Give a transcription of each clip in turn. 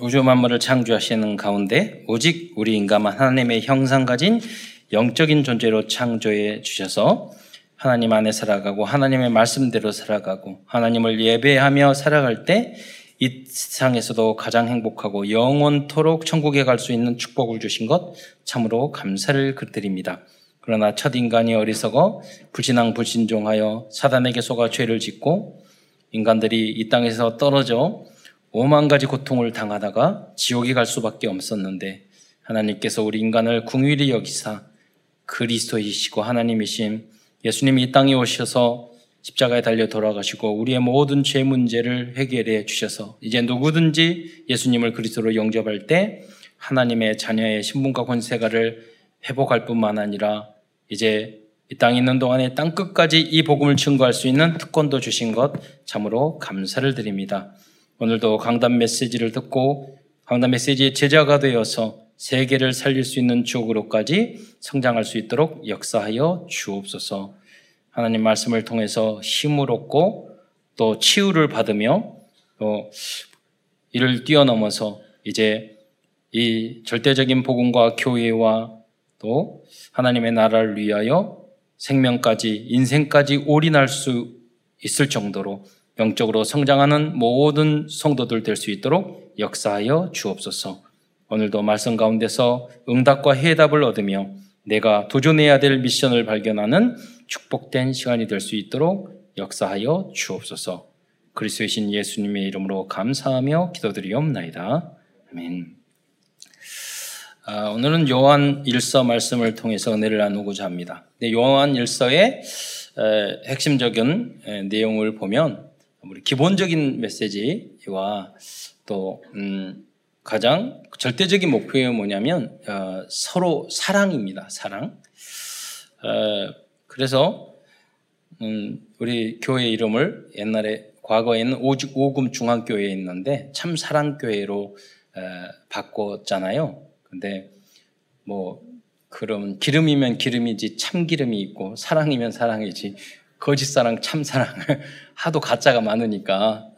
우주 만물을 창조하시는 가운데 오직 우리 인간만 하나님의 형상 가진 영적인 존재로 창조해 주셔서 하나님 안에 살아가고 하나님의 말씀대로 살아가고 하나님을 예배하며 살아갈 때 이 세상에서도 가장 행복하고 영원토록 천국에 갈 수 있는 축복을 주신 것 참으로 감사를 드립니다. 그러나 첫 인간이 어리석어 불신앙 불신종하여 사단에게 속아 죄를 짓고 인간들이 이 땅에서 떨어져 오만 가지 고통을 당하다가 지옥에 갈 수밖에 없었는데 하나님께서 우리 인간을 궁휼히 여기사 그리스도이시고 하나님이신 예수님이 이 땅에 오셔서 십자가에 달려 돌아가시고 우리의 모든 죄 문제를 해결해 주셔서 이제 누구든지 예수님을 그리스도로 영접할 때 하나님의 자녀의 신분과 권세가를 회복할 뿐만 아니라 이제 이 땅에 있는 동안에 땅 끝까지 이 복음을 증거할 수 있는 특권도 주신 것 참으로 감사를 드립니다. 오늘도 강단 메시지를 듣고 강단 메시지의 제자가 되어서 세계를 살릴 수 있는 주옥으로까지 성장할 수 있도록 역사하여 주옵소서. 하나님 말씀을 통해서 힘을 얻고 또 치유를 받으며 또 이를 뛰어넘어서 이제 이 절대적인 복음과 교회와 또 하나님의 나라를 위하여 생명까지 인생까지 올인할 수 있을 정도로 영적으로 성장하는 모든 성도들 될 수 있도록 역사하여 주옵소서. 오늘도 말씀 가운데서 응답과 해답을 얻으며 내가 도전해야 될 미션을 발견하는 축복된 시간이 될 수 있도록 역사하여 주옵소서. 그리스도의 신 예수님의 이름으로 감사하며 기도드리옵나이다. 아멘. 아, 오늘은 요한 일서 말씀을 통해서 은혜를 나누고자 합니다. 요한 일서의 핵심적인 내용을 보면 우리 기본적인 메시지와 또 음, 가장 절대적인 목표가 뭐냐면 어, 서로 사랑입니다. 사랑. 어, 그래서 음, 우리 교회 이름을 옛날에 과거에는 오직 오금 중앙교회에 있는데 참 사랑교회로 어, 바꿨잖아요. 근데 뭐 그럼 기름이면 기름이지 참 기름이 있고 사랑이면 사랑이지 거짓 사랑 참 사랑 하도 가짜가 많으니까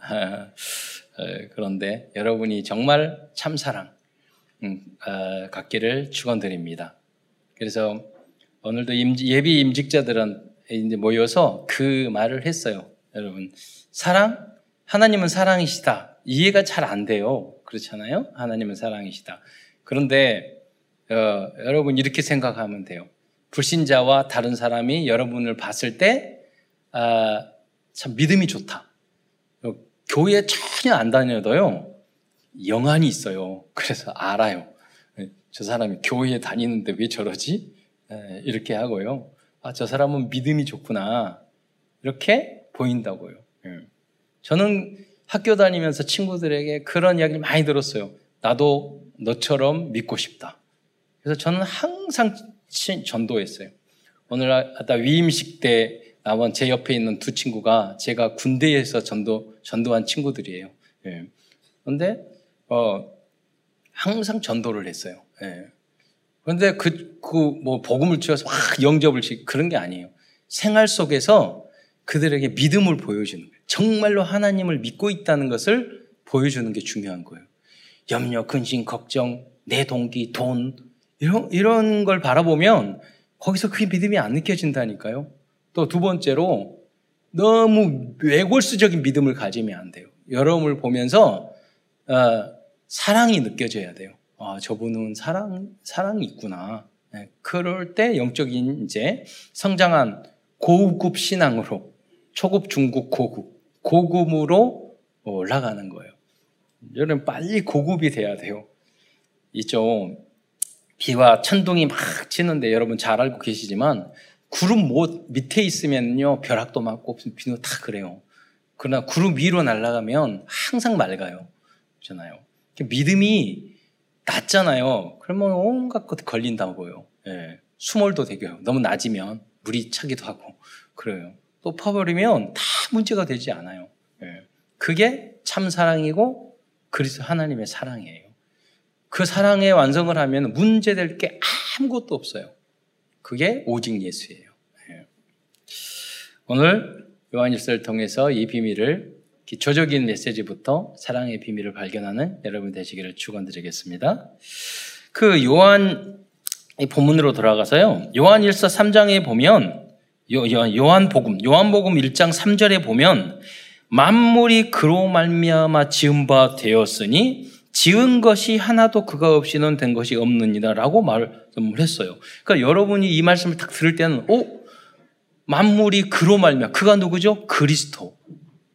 그런데 여러분이 정말 참 사랑 음, 갖기를 축원드립니다. 그래서 오늘도 예비 임직자들은 이제 모여서 그 말을 했어요. 여러분 사랑 하나님은 사랑이시다 이해가 잘 안 돼요. 그렇잖아요. 하나님은 사랑이시다. 그런데 어, 여러분 이렇게 생각하면 돼요. 불신자와 다른 사람이 여러분을 봤을 때, 아, 참 믿음이 좋다. 어, 교회 전혀 안 다녀도요, 영안이 있어요. 그래서 알아요. 네, 저 사람이 교회에 다니는데 왜 저러지? 네, 이렇게 하고요. 아, 저 사람은 믿음이 좋구나. 이렇게 보인다고요. 네. 저는 학교 다니면서 친구들에게 그런 이야기를 많이 들었어요. 나도 너처럼 믿고 싶다. 그래서 저는 항상 전도했어요. 오늘 아까 위임식 때 나온 제 옆에 있는 두 친구가 제가 군대에서 전도 전도한 친구들이에요. 예. 그런데 어, 항상 전도를 했어요. 예. 그런데 그 그 뭐 복음을 주어서 막 영접을 시 그런 게 아니에요. 생활 속에서 그들에게 믿음을 보여주는 거예요. 정말로 하나님을 믿고 있다는 것을 보여주는 게 중요한 거예요. 염려, 근심, 걱정, 내 동기, 돈 이런 이런 걸 바라보면 거기서 그게 믿음이 안 느껴진다니까요. 또 두 번째로 너무 외골수적인 믿음을 가지면 안 돼요. 여러분을 보면서 어, 사랑이 느껴져야 돼요. 아, 저분은 사랑 사랑이 있구나. 네, 그럴 때 영적인 이제 성장한 고급 신앙으로 초급, 중급, 고급, 고급으로 올라가는 거예요. 여러분 빨리 고급이 돼야 돼요. 이좀 비와 천둥이 막 치는데 여러분 잘 알고 계시지만 구름 못 밑에 있으면요 벼락도 맞고 비도 다 그래요. 그러나 구름 위로 날아가면 항상 맑아요. 그렇잖아요. 믿음이 낮잖아요. 그러면 온갖 것 걸린다고요. 예. 수몰도 되고요. 너무 낮으면 물이 차기도 하고 그래요. 또 퍼버리면 다 문제가 되지 않아요. 예. 그게 참 사랑이고 그리스도 하나님의 사랑이에요. 그 사랑의 완성을 하면 문제될 게 아무것도 없어요. 그게 오직 예수예요. 예. 오늘 요한일서를 통해서 이 비밀을 기초적인 메시지부터 사랑의 비밀을 발견하는 여러분 되시기를 축원드리겠습니다. 그 요한 본문으로 돌아가서요. 요한 1서 3장에 보면 요한 복음 요한 복음 1장 3절에 보면 만물이 그로 말미암아 지은 바 되었으니 지은 것이 하나도 그가 없이는 된 것이 없느니라라고 말을 했어요. 그러니까 여러분이 이 말씀을 딱 들을 때는 오 어? 만물이 그로 말미암아 그가 누구죠? 그리스도.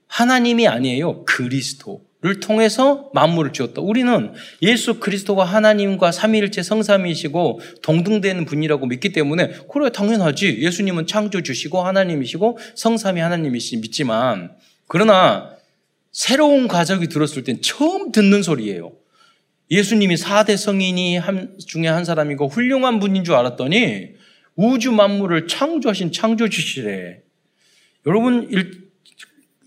하나님이 아니에요. 그리스도를 통해서 만물을 지었다. 우리는 예수 그리스도가 하나님과 삼위일체 성삼이시고 동등되는 분이라고 믿기 때문에 그래 당연하지. 예수님은 창조 주시고 하나님이시고 성삼이 하나님이시 믿지만 그러나 새로운 가족이 들었을 땐 처음 듣는 소리예요. 예수님이 4대 성인이 한, 중에 한 사람이고 훌륭한 분인 줄 알았더니 우주 만물을 창조하신 창조주시래. 여러분,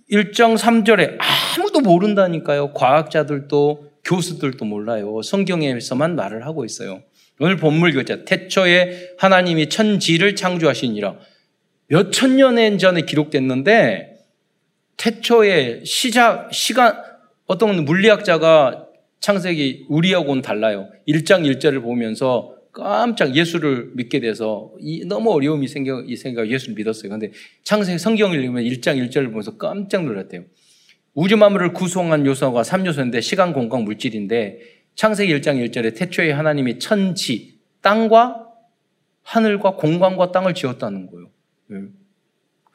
1, 장 3절에 아무도 모른다니까요. 과학자들도 교수들도 몰라요. 성경에서만 말을 하고 있어요. 오늘 본물 교자 태초에 하나님이 천지를 창조하시니라. 몇 천 년 전에 기록됐는데 태초의 시작 시간 어떤 물리학자가 창세기 우리하고는 달라요. 1장 1절을 보면서 깜짝 예수를 믿게 돼서 너무 어려움이 생겨 이 생각 예수를 믿었어요. 근데 창세기 성경을 읽으면 1장 1절을 보면서 깜짝 놀랐대요. 우주 만물을 구성한 요소가 3요소인데 시간, 공간, 물질인데 창세기 1장 1절에 태초에 하나님이 천지, 땅과 하늘과 공간과 땅을 지었다는 거예요. 예.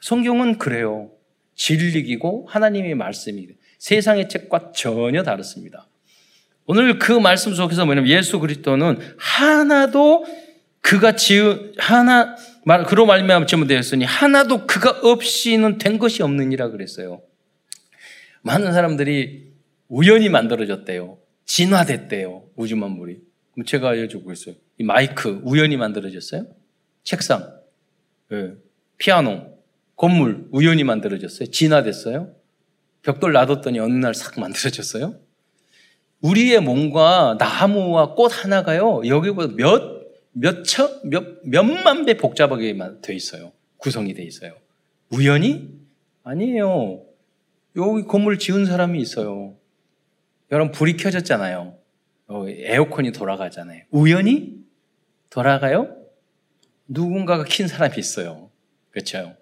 성경은 그래요. 진리이고 하나님의 말씀이 세상의 책과 전혀 다릅니다. 오늘 그 말씀 속에서 뭐냐면 예수 그리스도는 하나도 그가 지은 하나 말 그로 말미암아 되었으니 하나도 그가 없이는 된 것이 없느니라 그랬어요. 많은 사람들이 우연히 만들어졌대요. 진화됐대요. 우주 만물이. 그럼 제가 알려주고 있어요. 이 마이크 우연히 만들어졌어요? 책상, 네. 피아노, 건물 우연히 만들어졌어요? 진화됐어요? 벽돌 놔뒀더니 어느 날 싹 만들어졌어요? 우리의 몸과 나무와 꽃 하나가요, 여기보다 몇, 몇 천, 몇, 몇만 배 복잡하게 돼 있어요. 구성이 돼 있어요. 우연히? 아니에요. 여기 건물 지은 사람이 있어요. 여러분, 불이 켜졌잖아요. 어, 에어컨이 돌아가잖아요. 우연히? 돌아가요? 누군가가 킨 사람이 있어요. 그렇죠?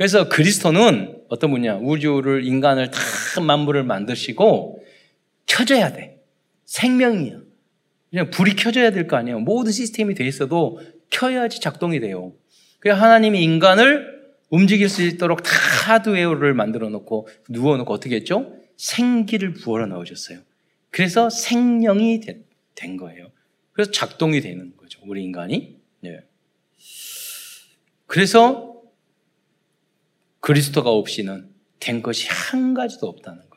그래서 그리스도는 어떤 분이냐? 우주를, 인간을 다 만물을 만드시고 켜져야 돼. 생명이야. 그냥 불이 켜져야 될 거 아니에요. 모든 시스템이 돼 있어도 켜야지 작동이 돼요. 그래서 하나님이 인간을 움직일 수 있도록 다 하드웨어를 만들어 놓고 누워 놓고 어떻게 했죠? 생기를 부어러 넣으셨어요. 그래서 생명이 된 거예요. 그래서 작동이 되는 거죠. 우리 인간이. 네. 그래서 그리스도가 없이는 된 것이 한 가지도 없다는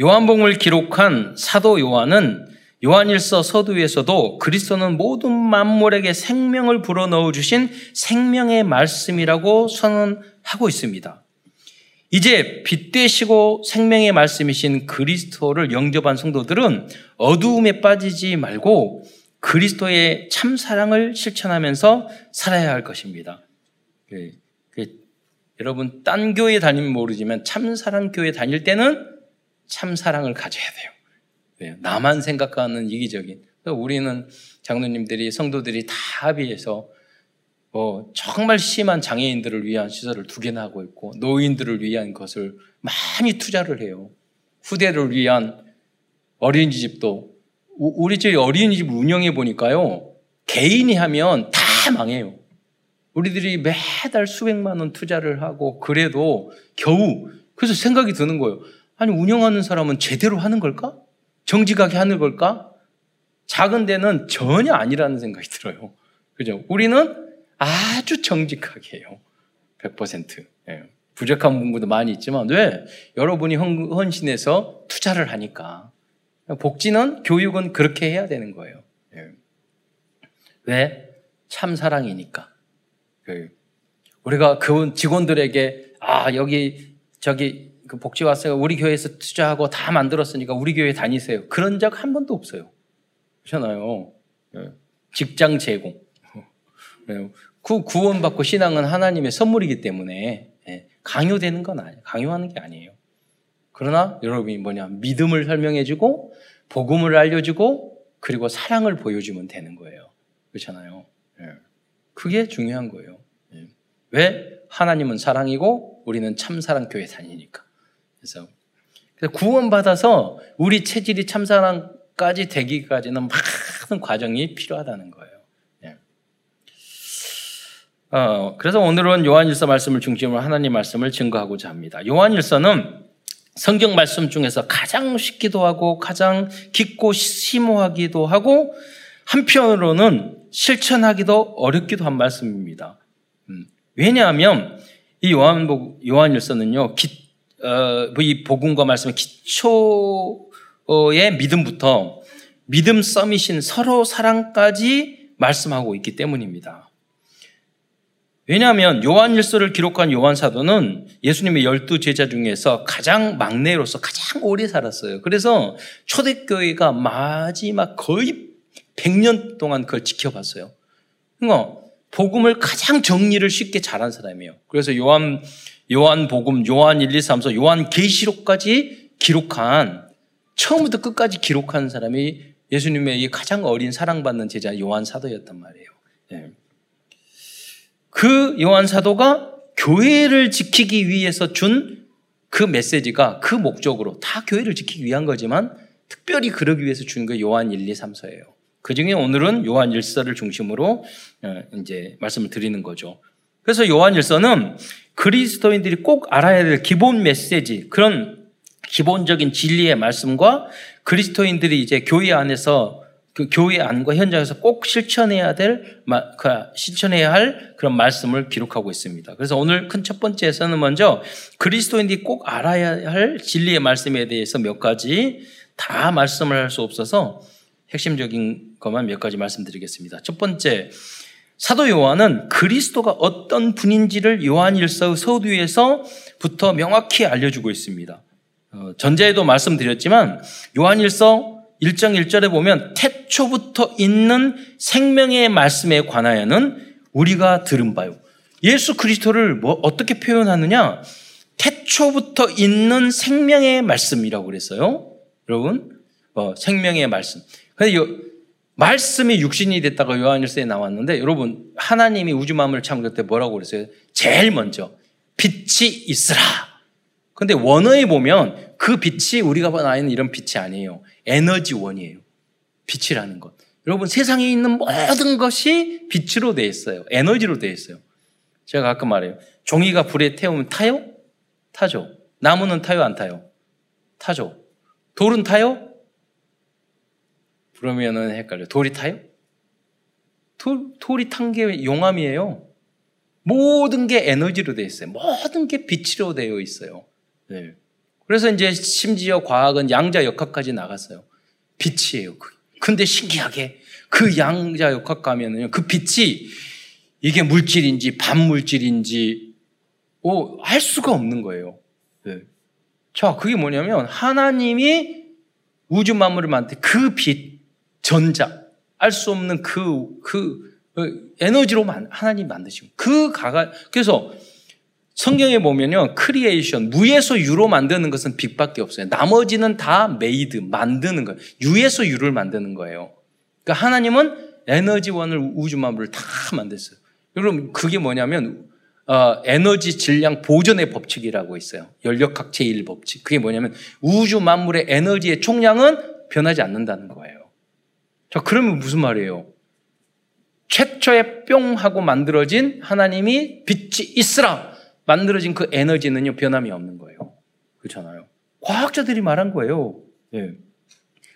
요한복음을 기록한 사도 요한은 요한일서 서두에서도 그리스도는 모든 만물에게 생명을 불어넣어 주신 생명의 말씀이라고 선언하고 있습니다. 이제 빛 되시고 생명의 말씀이신 그리스도를 영접한 성도들은 어두움에 빠지지 말고 그리스도의 참 사랑을 실천하면서 살아야 할 것입니다. 여러분 딴 교회 다니면 모르지만 참 사랑 교회 다닐 때는 참 사랑을 가져야 돼요. 나만 생각하는 이기적인. 우리는 장로님들이 성도들이 다 합의해서 뭐 정말 심한 장애인들을 위한 시설을 두 개나 하고 있고 노인들을 위한 것을 많이 투자를 해요. 후대를 위한 어린이집도 우리 저희 어린이집 운영해 보니까요 개인이 하면 다 망해요. 우리들이 매달 수백만 원 투자를 하고 그래도 겨우 그래서 생각이 드는 거예요. 아니, 운영하는 사람은 제대로 하는 걸까? 정직하게 하는 걸까? 작은 데는 전혀 아니라는 생각이 들어요. 그죠? 우리는 아주 정직하게 해요. 100%. 예. 부족한 부분도 많이 있지만, 왜? 여러분이 헌신해서 투자를 하니까. 복지는, 교육은 그렇게 해야 되는 거예요. 예. 왜? 참 사랑이니까. 그 우리가 그 직원들에게, 아, 여기, 저기, 그 복지와세가 우리 교회에서 투자하고 다 만들었으니까 우리 교회 다니세요. 그런 적 한 번도 없어요. 그렇잖아요. 예. 직장 제공. 예. 그 구원받고 신앙은 하나님의 선물이기 때문에 예. 강요되는 건 아니에요. 강요하는 게 아니에요. 그러나 여러분이 뭐냐 믿음을 설명해주고 복음을 알려주고 그리고 사랑을 보여주면 되는 거예요. 그렇잖아요. 예. 그게 중요한 거예요. 예. 왜 하나님은 사랑이고 우리는 참사랑 교회 다니니까. 그래서 구원받아서 우리 체질이 참사랑까지 되기까지는 많은 과정이 필요하다는 거예요. 예. 어, 그래서 오늘은 요한일서 말씀을 중심으로 하나님 말씀을 증거하고자 합니다. 요한일서는 성경 말씀 중에서 가장 쉽기도 하고 가장 깊고 심오하기도 하고 한편으로는 실천하기도 어렵기도 한 말씀입니다. 음, 왜냐하면 이 요한복 요한일서는요, 기, 어, 이 복음과 말씀의 기초의 믿음부터 믿음 썸이신 서로 사랑까지 말씀하고 있기 때문입니다. 왜냐하면 요한일서를 기록한 요한 사도는 예수님의 열두 제자 중에서 가장 막내로서 가장 오래 살았어요. 그래서 초대교회가 마지막 거의 100년 동안 그걸 지켜봤어요. 그러니까 복음을 가장 정리를 쉽게 잘한 사람이에요. 그래서 요한 요한 복음, 요한 1, 2, 3서 요한 계시록까지 기록한 처음부터 끝까지 기록한 사람이 예수님의 가장 어린 사랑받는 제자 요한 사도였단 말이에요. 네. 그 요한 사도가 교회를 지키기 위해서 준 그 메시지가 그 목적으로 다 교회를 지키기 위한 거지만 특별히 그러기 위해서 준 게 요한 1, 2, 3서예요. 그 중에 오늘은 요한 1서를 중심으로 어, 이제 말씀을 드리는 거죠. 그래서 요한 1서는 그리스도인들이 꼭 알아야 될 기본 메시지, 그런 기본적인 진리의 말씀과 그리스도인들이 이제 교회 안에서 그 교회 안과 현장에서 꼭 실천해야 될, 그 실천해야 할 그런 말씀을 기록하고 있습니다. 그래서 오늘 큰 첫 번째에서는 먼저 그리스도인들이 꼭 알아야 할 진리의 말씀에 대해서 몇 가지 다 말씀을 할 수 없어서 핵심적인 것만 몇 가지 말씀드리겠습니다. 첫 번째, 사도 요한은 그리스도가 어떤 분인지를 요한일서 서두에서부터 명확히 알려주고 있습니다. 어, 전자에도 말씀드렸지만 요한일서 1장 1절에 보면 태초부터 있는 생명의 말씀에 관하여는 우리가 들은 바요. 예수 그리스도를 뭐 어떻게 표현하느냐? 태초부터 있는 생명의 말씀이라고 그랬어요. 여러분, 어, 생명의 말씀. 근데 요, 말씀이 육신이 됐다가 요한일서에 나왔는데 여러분 하나님이 우주 만물을 창조 때 뭐라고 그랬어요? 제일 먼저 빛이 있으라. 근데 원어에 보면 그 빛이 우리가 아는 이런 빛이 아니에요. 에너지원이에요. 빛이라는 것. 여러분 세상에 있는 모든 것이 빛으로 되어 있어요. 에너지로 되어 있어요. 제가 가끔 말해요. 종이가 불에 태우면 타요? 타죠. 나무는 타요? 안 타요? 타죠. 돌은 타요? 그러면은 헷갈려. 돌이 타요? 돌, 돌이 탄 게 용암이에요. 모든 게 에너지로 되어 있어요. 모든 게 빛으로 되어 있어요. 네. 그래서 이제 심지어 과학은 양자 역학까지 나갔어요. 빛이에요. 근데 신기하게 그 양자 역학 가면은 그 빛이 이게 물질인지 반물질인지 오, 할 수가 없는 거예요. 네. 자, 그게 뭐냐면 하나님이 우주 만물을 만들 그 빛, 전자, 알 수 없는 그, 그, 그 에너지로 하나님 만드신 그 가가, 그래서 성경에 보면요, creation, 무에서 유로 만드는 것은 빛밖에 없어요. 나머지는 다 made, 만드는 거예요. 유에서 유를 만드는 거예요. 그러니까 하나님은 에너지원을 우주 만물을 다 만들었어요. 여러분, 그게 뭐냐면, 어, 에너지 질량 보존의 법칙이라고 있어요. 연력학 제1 법칙. 그게 뭐냐면, 우주 만물의 에너지의 총량은 변하지 않는다는 거예요. 자, 그러면 무슨 말이에요? 최초의 뿅 하고 만들어진 하나님이 빛이 있으라 만들어진 그 에너지는요 변함이 없는 거예요. 그렇잖아요. 과학자들이 말한 거예요. 예.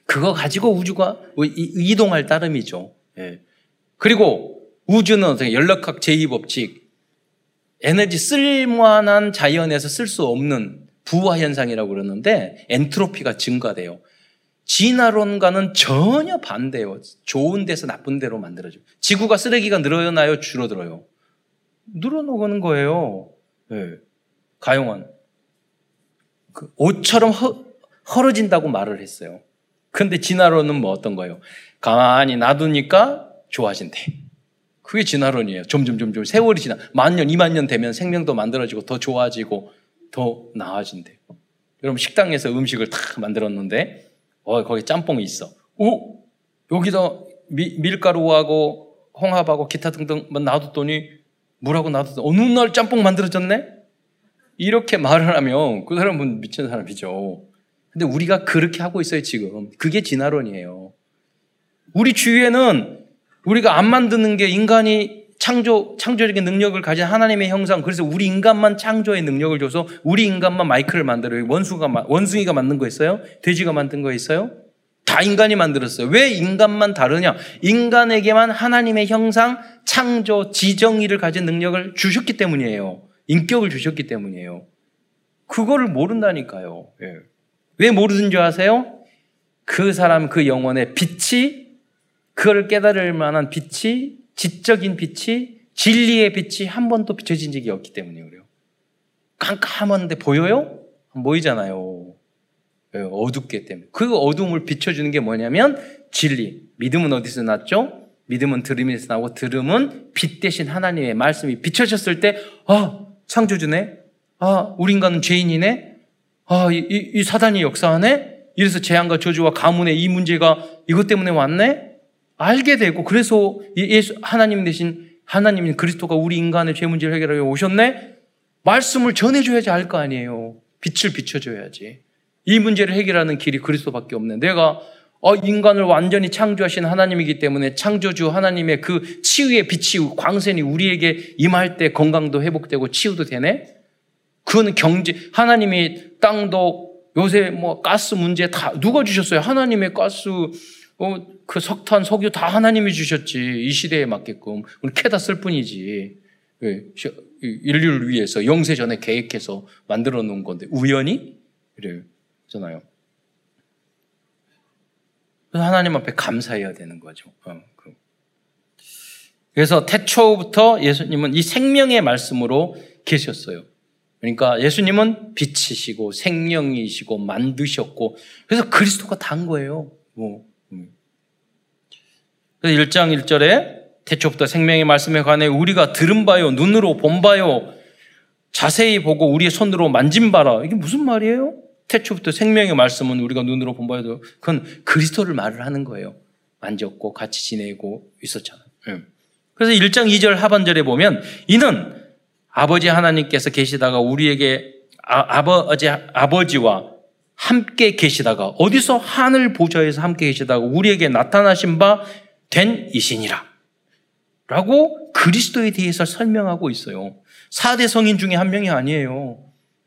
그거 가지고 우주가 이동할 따름이죠. 예. 그리고 우주는 어떻게 연력학 제2법칙 에너지 쓸만한 자연에서 쓸 수 없는 부화 현상이라고 그러는데 엔트로피가 증가돼요. 진화론과는 전혀 반대예요. 좋은 데서 나쁜 데로 만들어져. 지구가 쓰레기가 늘어나요? 줄어들어요? 늘어나는 거예요. 네. 가용원. 그 옷처럼 허, 헐어진다고 말을 했어요. 근데 진화론은 뭐 어떤 거예요? 가만히 놔두니까 좋아진대. 그게 진화론이에요. 점점 점점 세월이 지나 만 년, 이만 년 되면 생명도 만들어지고 더 좋아지고 더 나아진대요. 여러분 식당에서 음식을 다 만들었는데 어 거기 짬뽕이 있어. 오 여기다 미, 밀가루하고 홍합하고 기타 등등 놔뒀더니 물하고 놔뒀더니 어느 날 짬뽕 만들어졌네? 이렇게 말을 하면 그 사람은 미친 사람이죠. 근데 우리가 그렇게 하고 있어요, 지금. 그게 진화론이에요. 우리 주위에는 우리가 안 만드는 게 인간이 창조, 창조적인 능력을 가진 하나님의 형상. 그래서 우리 인간만 창조의 능력을 줘서 우리 인간만 마이크를 만들어요. 원수가, 원숭이가 만든 거 있어요? 돼지가 만든 거 있어요? 다 인간이 만들었어요. 왜 인간만 다르냐? 인간에게만 하나님의 형상, 창조, 지정의를 가진 능력을 주셨기 때문이에요. 인격을 주셨기 때문이에요. 그거를 모른다니까요. 예. 왜 모르는 줄 아세요? 그 사람, 그 영혼의 빛이, 그걸 깨달을 만한 빛이, 지적인 빛이, 진리의 빛이 한 번도 비춰진 적이 없기 때문이에요. 깜깜한데 보여요? 보이잖아요. 예, 어둡기 때문에. 그 어둠을 비춰주는 게 뭐냐면 진리. 믿음은 어디서 났죠? 믿음은 들음에서 나고 들음은 빛 대신 하나님의 말씀이 비춰졌을 때, 아, 창조주네? 아, 우리 인간은 죄인이네? 아, 이, 이, 이 사단이 역사하네? 이래서 재앙과 저주와 가문의 이 문제가 이것 때문에 왔네? 알게 되고, 그래서 예수, 하나님 대신 하나님 그리스도가 우리 인간의 죄 문제를 해결하려 오셨네? 말씀을 전해줘야지 알 거 아니에요. 빛을 비춰줘야지. 이 문제를 해결하는 길이 그리스도밖에 없네. 내가 어, 인간을 완전히 창조하신 하나님이기 때문에 창조주 하나님의 그 치유의 빛이 광선이 우리에게 임할 때 건강도 회복되고 치유도 되네? 그거는 경제, 하나님이 땅도 요새 뭐 가스 문제 다 누가 주셨어요? 하나님의 가스, 어, 그 석탄, 석유 다 하나님이 주셨지. 이 시대에 맞게끔. 우리 캐다 쓸 뿐이지. 예, 인류를 위해서 영세 전에 계획해서 만들어 놓은 건데 우연히? 그래요. 잖아요. 하나님 앞에 감사해야 되는 거죠. 어, 그. 그래서 태초부터 예수님은 이 생명의 말씀으로 계셨어요. 그러니까 예수님은 빛이시고 생명이시고 만드셨고 그래서 그리스도가 단 거예요. 뭐. 음. 그래서 1장 1절에 태초부터 생명의 말씀에 관해 우리가 들은 바요, 눈으로 본 바요, 자세히 보고 우리의 손으로 만진 바라. 이게 무슨 말이에요? 태초부터 생명의 말씀은 우리가 눈으로 본 바에도 그건 그리스도를 말을 하는 거예요. 만졌고 같이 지내고 있었잖아요. 예. 그래서 1장 2절 하반절에 보면 이는 아버지 하나님께서 계시다가 우리에게 아, 버지 아버지와 함께 계시다가 어디서 하늘 보좌에서 함께 계시다가 우리에게 나타나신 바 된 이신이라. 라고 그리스도에 대해서 설명하고 있어요. 4대 성인 중에 한 명이 아니에요.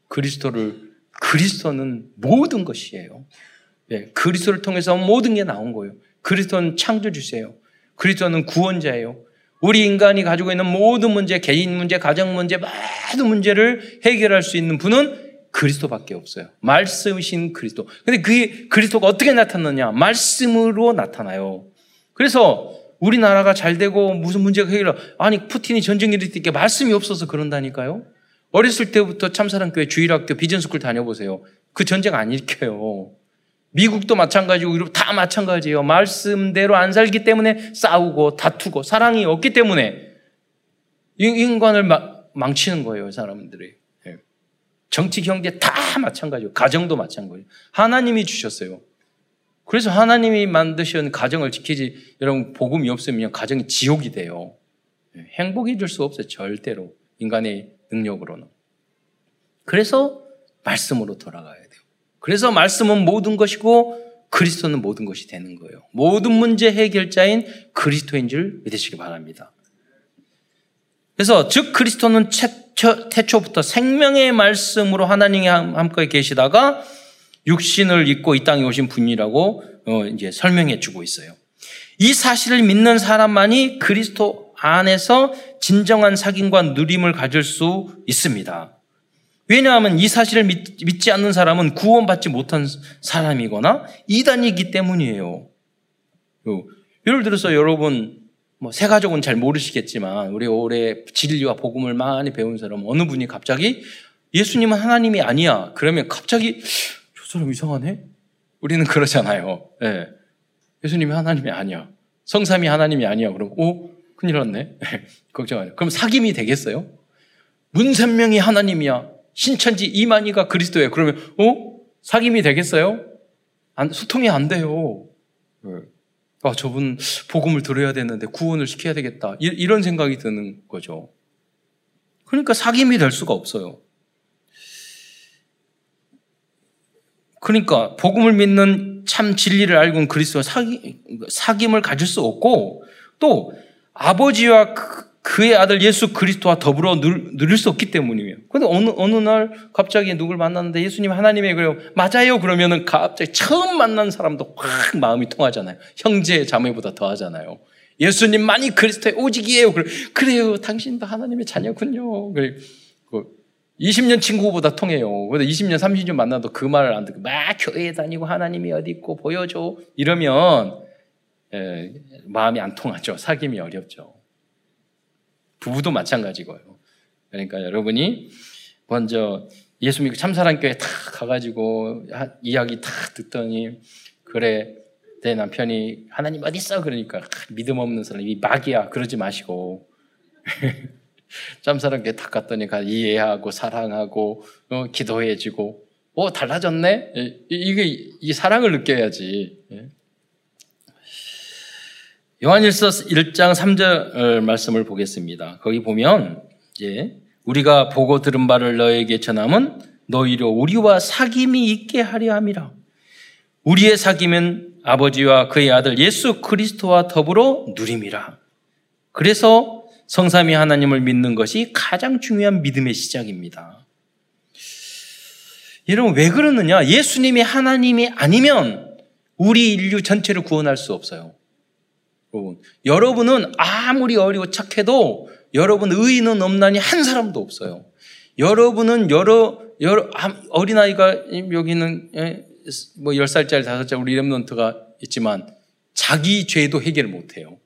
그리스도를 그리스도는 모든 것이에요. 네, 그리스도를 통해서 모든 게 나온 거예요. 그리스도는 창조주세요. 그리스도는 구원자예요. 우리 인간이 가지고 있는 모든 문제, 개인 문제, 가정 문제, 모든 문제를 해결할 수 있는 분은 그리스도밖에 없어요. 말씀이신 그리스도. 근데 그게 그리스도가 어떻게 나타나냐? 말씀으로 나타나요. 그래서 우리나라가 잘 되고 무슨 문제가 해결 아니 푸틴이 전쟁 일으킬 때 말씀이 없어서 그런다니까요. 어렸을 때부터 참사랑교회 주일학교 비전스쿨 다녀보세요. 그 전쟁 안 일으켜요. 미국도 마찬가지고 유럽 다 마찬가지예요. 말씀대로 안 살기 때문에 싸우고 다투고 사랑이 없기 때문에 인간을 망치는 거예요, 사람들이. 예. 정치, 경제 다 마찬가지고 가정도 마찬가지고 하나님이 주셨어요. 그래서 하나님이 만드신 가정을 지키지 여러분 복음이 없으면 가정이 지옥이 돼요. 예. 행복해 줄수 없어요, 절대로. 인간의 능력으로는. 그래서 말씀으로 돌아가야 돼요. 그래서 말씀은 모든 것이고 그리스도는 모든 것이 되는 거예요. 모든 문제 해결자인 그리스도인 줄 믿으시기 바랍니다. 그래서 즉 그리스도는 태초부터 생명의 말씀으로 하나님이 함께 계시다가 육신을 입고 이 땅에 오신 분이라고 어, 이제 설명해 주고 있어요. 이 사실을 믿는 사람만이 그리스도 안에서 진정한 사귐과 누림을 가질 수 있습니다. 왜냐하면 이 사실을 믿, 지 않는 사람은 구원받지 못한 사람이거나 이단이기 때문이에요. 예를 들어서 여러분, 뭐, 새 가족은 잘 모르시겠지만, 우리 올해 진리와 복음을 많이 배운 사람, 어느 분이 갑자기 예수님은 하나님이 아니야. 그러면 갑자기, 저 사람 이상하네? 우리는 그러잖아요. 예. 예수님이 하나님이 아니야. 성삼이 하나님이 아니야. 그럼, 오, 큰일 났네. 걱정 안 해. 그럼 사귐이 되겠어요? 문선명이 하나님이야. 신천지 이만희가 그리스도예요. 그러면 어? 사귐이 되겠어요? 안, 소통이 안 돼요. 네. 아, 저분 복음을 들어야 되는데 구원을 시켜야 되겠다. 이, 이런 생각이 드는 거죠. 그러니까 사귐이 될 수가 없어요. 그러니까 복음을 믿는 참 진리를 알고 그리스도와 사귐, 사귐을 가질 수 없고 또 아버지와 그, 의 아들 예수 그리스도와 더불어 누릴 수 없기 때문이에요. 근데 어느, 어느 날 갑자기 누굴 만났는데 예수님 하나님의 그래요. 맞아요. 그러면은 갑자기 처음 만난 사람도 확 마음이 통하잖아요. 형제 자매보다 더 하잖아요. 예수님만이 그리스도의 오직이에요. 그래요. 당신도 하나님의 자녀군요. 20년 친구보다 통해요. 근데 20년, 30년 만나도 그 말을 안 듣고 막 교회에 다니고 하나님이 어디 있고 보여줘. 이러면 예, 마음이 안 통하죠. 사귐이 어렵죠. 부부도 마찬가지고요. 그러니까 여러분이 먼저 예수 믿고 참사랑교회 탁 가가지고 이야기 탁 듣더니 그래 내 남편이 하나님 어디 있어 그러니까 믿음 없는 사람이 막이야 그러지 마시고 짬사랑교회 탁 갔더니 이해하고 사랑하고 어, 기도해주고 어 달라졌네 이게 이 사랑을 느껴야지 예. 요한일서 1장 3절 말씀을 보겠습니다. 거기 보면 이제 우리가 보고 들은 바를 너에게 전함은 너희로 우리와 사귐이 있게 하려 함이라. 우리의 사귐은 아버지와 그의 아들 예수 그리스도와 더불어 누림이라. 그래서 성삼위 하나님을 믿는 것이 가장 중요한 믿음의 시작입니다. 여러분 왜 그러느냐? 예수님이 하나님이 아니면 우리 인류 전체를 구원할 수 없어요. 여러분, 여러분은 아무리 어리고 착해도 여러분 의인은 없나니 한 사람도 없어요. 여러분은 여러, 여러, 어린아이가 여기는 예, 뭐 10살짜리, 5살짜리 우리 렘런트가 있지만 자기 죄도 해결 못 해요.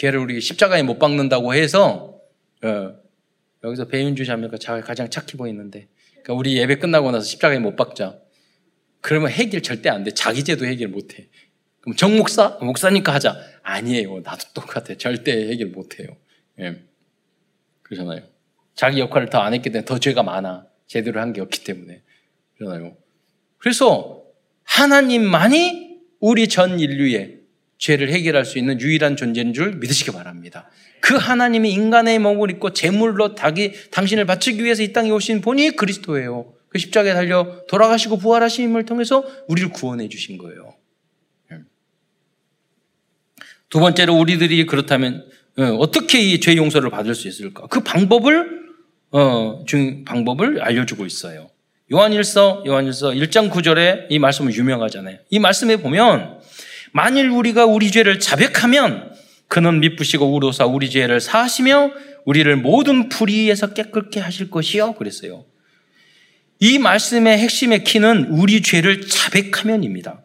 걔를 우리 십자가에 못 박는다고 해서 어, 여기서 배윤주 자매가 가장 착해 보이는데 그러니까 우리 예배 끝나고 나서 십자가에 못 박자. 그러면 해결 절대 안 돼. 자기 죄도 해결 못 해. 그럼 정 목사? 목사니까 하자. 아니에요. 나도 똑같아. 절대 해결 못 해요. 예. 그러잖아요. 자기 역할을 더 안 했기 때문에 더 죄가 많아. 제대로 한 게 없기 때문에. 그러잖아요. 그래서 하나님만이 우리 전 인류의 죄를 해결할 수 있는 유일한 존재인 줄 믿으시기 바랍니다. 그 하나님이 인간의 몸을 입고 제물로 닭이, 당신을 바치기 위해서 이 땅에 오신 분이 그리스도예요. 그 십자가에 달려 돌아가시고 부활하심을 통해서 우리를 구원해 주신 거예요. 두 번째로 우리들이 그렇다면 어, 어떻게 이 죄 용서를 받을 수 있을까? 그 방법을 어, 중 방법을 알려주고 있어요. 요한일서 요한일서 1장 9절에 이 말씀은 유명하잖아요. 이 말씀에 보면 만일 우리가 우리 죄를 자백하면 그는 미쁘시고 우로사 우리 죄를 사하시며 우리를 모든 불의에서 깨끗게 하실 것이요 그랬어요. 이 말씀의 핵심의 키는 우리 죄를 자백하면입니다.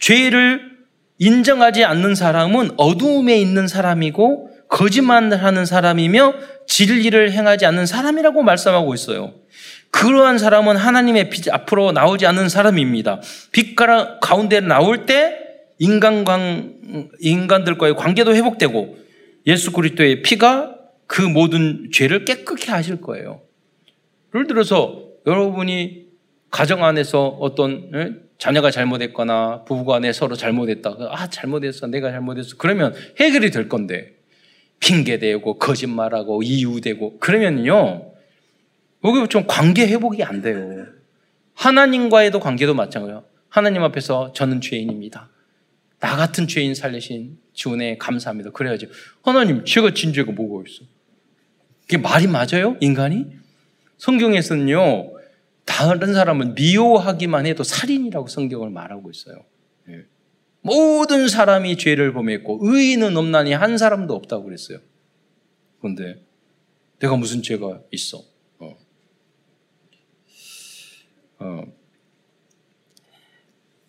죄를 인정하지 않는 사람은 어두움에 있는 사람이고 거짓말을 하는 사람이며 진리를 행하지 않는 사람이라고 말씀하고 있어요. 그러한 사람은 하나님의 빛 앞으로 나오지 않는 사람입니다. 빛 가운데 나올 때 인간관, 인간들과의 관계도 회복되고 예수 그리스도의 피가 그 모든 죄를 깨끗게 하실 거예요. 예를 들어서 여러분이 가정 안에서 어떤 자녀가 잘못했거나 부부간에 서로 잘못했다. 아, 잘못했어. 내가 잘못했어. 그러면 해결이 될 건데. 핑계대고, 거짓말하고, 이유되고. 그러면요. 여기 좀 관계 회복이 안 돼요. 하나님과의도 관계도 마찬가지예요. 하나님 앞에서 저는 죄인입니다. 나 같은 죄인 살리신 주은혜 감사합니다. 그래야지. 하나님, 제가 진 죄가 뭐가 있어? 그게 말이 맞아요? 인간이? 성경에서는요, 다른 사람은 미워하기만 해도 살인이라고 성경을 말하고 있어요. 예. 모든 사람이 죄를 범했고 의인은 없나니 한 사람도 없다고 그랬어요. 그런데 내가 무슨 죄가 있어? 어. 어.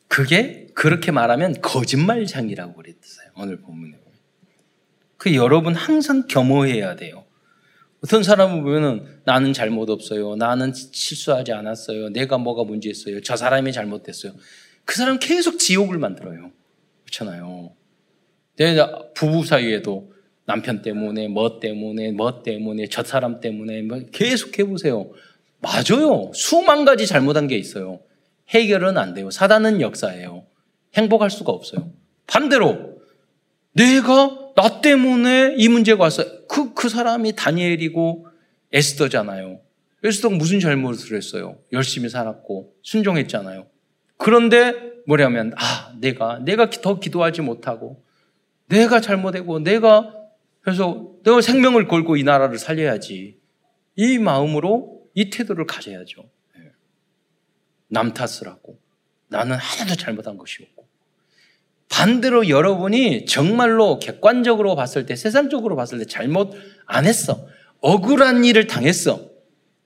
그게 그렇게 말하면 거짓말장이라고 그랬어요. 오늘 본문에 보면. 그 여러분 항상 겸허해야 돼요. 어떤 사람을 보면은 나는 잘못 없어요. 나는 실수하지 않았어요. 내가 뭐가 문제였어요. 저 사람이 잘못됐어요. 그 사람 계속 지옥을 만들어요. 그렇잖아요. 내 부부 사이에도 남편 때문에, 뭐 때문에, 뭐 때문에, 저 사람 때문에, 뭐 계속 해보세요. 맞아요. 수만 가지 잘못한 게 있어요. 해결은 안 돼요. 사단은 역사예요. 행복할 수가 없어요. 반대로, 내가, 나 때문에 이 문제가 왔어요. 그, 그 사람이 다니엘이고 에스더잖아요. 에스더가 무슨 잘못을 했어요? 열심히 살았고, 순종했잖아요. 그런데 뭐냐면, 아, 내가, 내가 더 기도하지 못하고, 내가 잘못하고, 내가 그래서 내가 생명을 걸고 이 나라를 살려야지. 이 마음으로 이 태도를 가져야죠. 예. 남 탓을 하고 나는 하나도 잘못한 것이 없고 반대로 여러분이 정말로 객관적으로 봤을 때 세상적으로 봤을 때 잘못 안 했어. 억울한 일을 당했어.